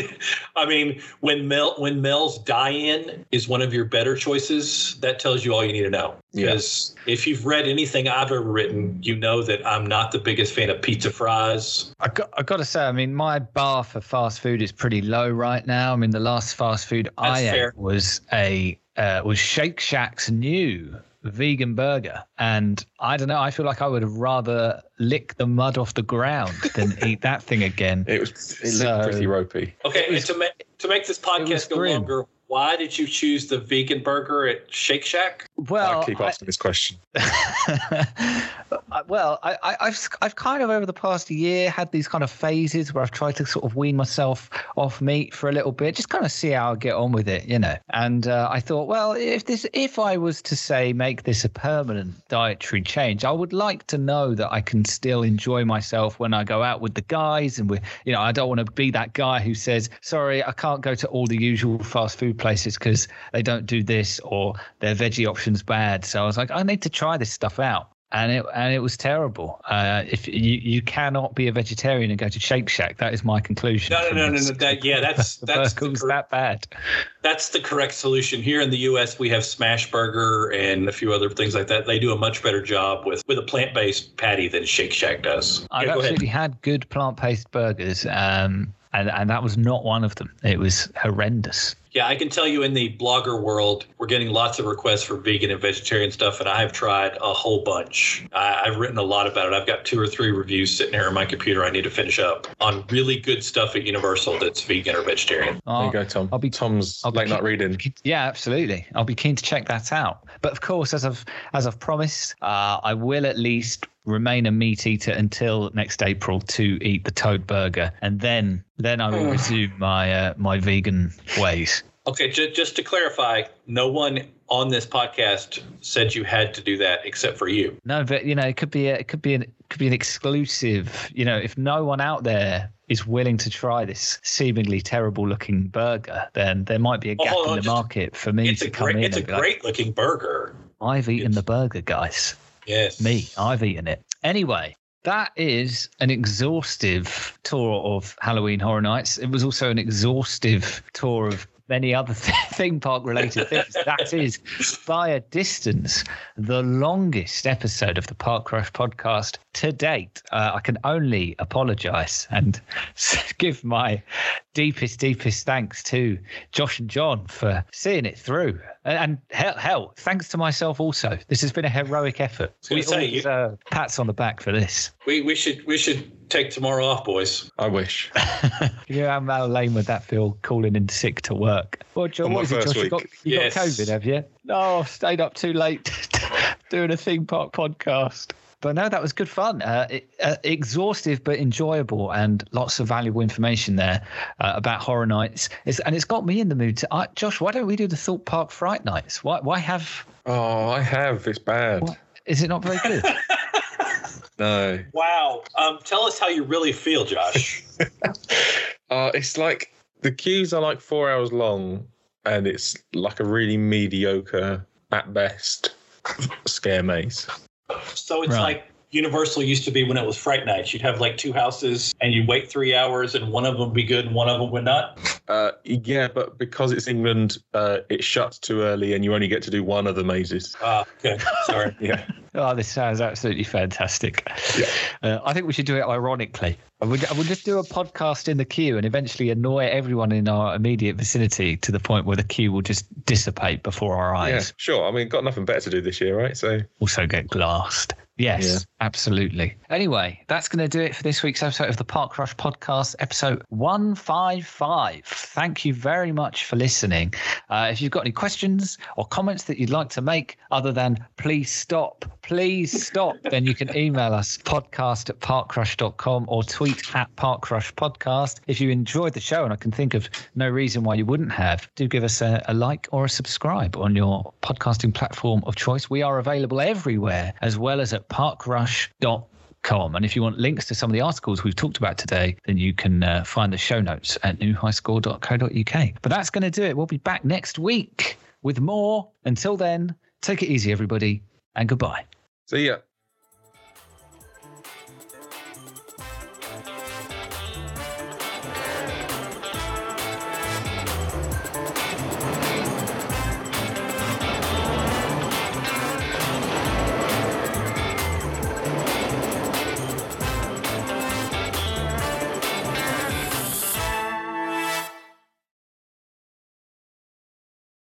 I mean, when Mel when Mel's die-in is one of your better choices, that tells you all you need to know. Yeah. Because if you've read anything I've ever written, you know that I'm not the biggest fan of pizza fries. I got, I got to say, I mean, my bar for fast food is pretty low right now. I mean, the last fast food I fair. ate was a uh, was Shake Shack's new vegan burger, and I don't know. I feel like I would rather lick the mud off the ground than eat that thing again. It was it So- looked pretty ropey. Okay, was- and to make to make this podcast go grim. longer, why did you choose the vegan burger at Shake Shack? Well, I keep I- asking this question. Uh, well, I, I, I've I've kind of over the past year had these kind of phases where I've tried to sort of wean myself off meat for a little bit, just kind of see how I get on with it, you know. And uh, I thought, well, if this, if I was to say make this a permanent dietary change, I would like to know that I can still enjoy myself when I go out with the guys, and we, you know, I don't want to be that guy who says, sorry, I can't go to all the usual fast food places because they don't do this or their veggie options bad. So I was like, I need to try this stuff out and it and it was terrible. Uh, if you you cannot be a vegetarian and go to Shake Shack, that is my conclusion. No, no, no, no, no. That, yeah, that's that's the, cor- that bad. that's the correct solution. Here in the U.S., we have Smashburger and a few other things like that. They do a much better job with with a plant based patty than Shake Shack does. I've Yeah, go ahead. had good plant based burgers, um, and and that was not one of them. It was horrendous. Yeah, I can tell you in the blogger world, we're getting lots of requests for vegan and vegetarian stuff, and I've tried a whole bunch. I, I've written a lot about it. I've got two or three reviews sitting here on my computer I need to finish up on really good stuff at Universal that's vegan or vegetarian. There you go, Tom. I'll be- Tom's I'll be late night keen- reading. Yeah, absolutely. I'll be keen to check that out. But of course, as I've as I've promised, uh, I will at least remain a meat eater until next April to eat the toad burger, and then then I will resume my uh, my vegan ways. Okay, ju- just to clarify, no one on this podcast said you had to do that except for you. No, but you know, it could be a, it could be an it could be an exclusive. You know, if no one out there is willing to try this seemingly terrible looking burger, then there might be a Oh, gap hold in on, the just- market for me to come great, in. it's a and be like, great looking burger. I've eaten it's- the burger, guys. Yes. Me, I've eaten it. Anyway, that is an exhaustive tour of Halloween Horror Nights. It was also an exhaustive tour of many other theme park related things. That is, by a distance, the longest episode of the Park Rush podcast to date. Uh, I can only apologize and give my deepest, deepest thanks to Josh and John for seeing it through. And, and hell, hell, thanks to myself also. This has been a heroic effort. We say, all you- deserve pats on the back for this. We we should we should take tomorrow off, boys. I wish. you know how lame would that feel calling in sick to work? Well, John, On what my is it, first Josh? You got, you Yes. got COVID, have you? No, I've stayed up too late doing a theme park podcast. But no, that was good fun. Uh, it, uh, exhaustive but enjoyable, and lots of valuable information there uh, about horror nights. It's, and it's got me in the mood. To, uh, Josh, why don't we do the Thorpe Park Fright Nights? Why? Why have? Oh, I have. It's bad. What? Is it not very good? No. Wow. Um, tell us how you really feel, Josh. Uh, it's like the queues are like four hours long, and it's like a really mediocre, at best, scare maze. So it's Right. like Universal used to be when it was Fright Nights. You'd have like two houses, and you'd wait three hours, and one of them would be good, and one of them would not. Uh, yeah, but because it's England, uh, it shuts too early, and you only get to do one of the mazes. Ah, okay. Sorry. Yeah. Oh, this sounds absolutely fantastic. Yeah. Uh, I think we should do it ironically. I would, I would just do a podcast in the queue and eventually annoy everyone in our immediate vicinity to the point where the queue will just dissipate before our eyes. Yeah, eyes. sure. I mean, got nothing better to do this year, right? So Also get glassed. Yes, Yeah. absolutely. Anyway, that's going to do it for this week's episode of the Park Rush podcast, episode 155. Thank you very much for listening. Uh, if you've got any questions or comments that you'd like to make, other than please stop, please stop, then you can email us podcast at parkrush.com or tweet at parkrush podcast. If you enjoyed the show, and I can think of no reason why you wouldn't have, do give us a, a like or a subscribe on your podcasting platform of choice. We are available everywhere, as well as at parkrush.com. And if you want links to some of the articles we've talked about today, then you can uh, find the show notes at newhighscore.co.uk. But that's going to do it. We'll be back next week with more. Until then, take it easy, everybody, and goodbye. See ya.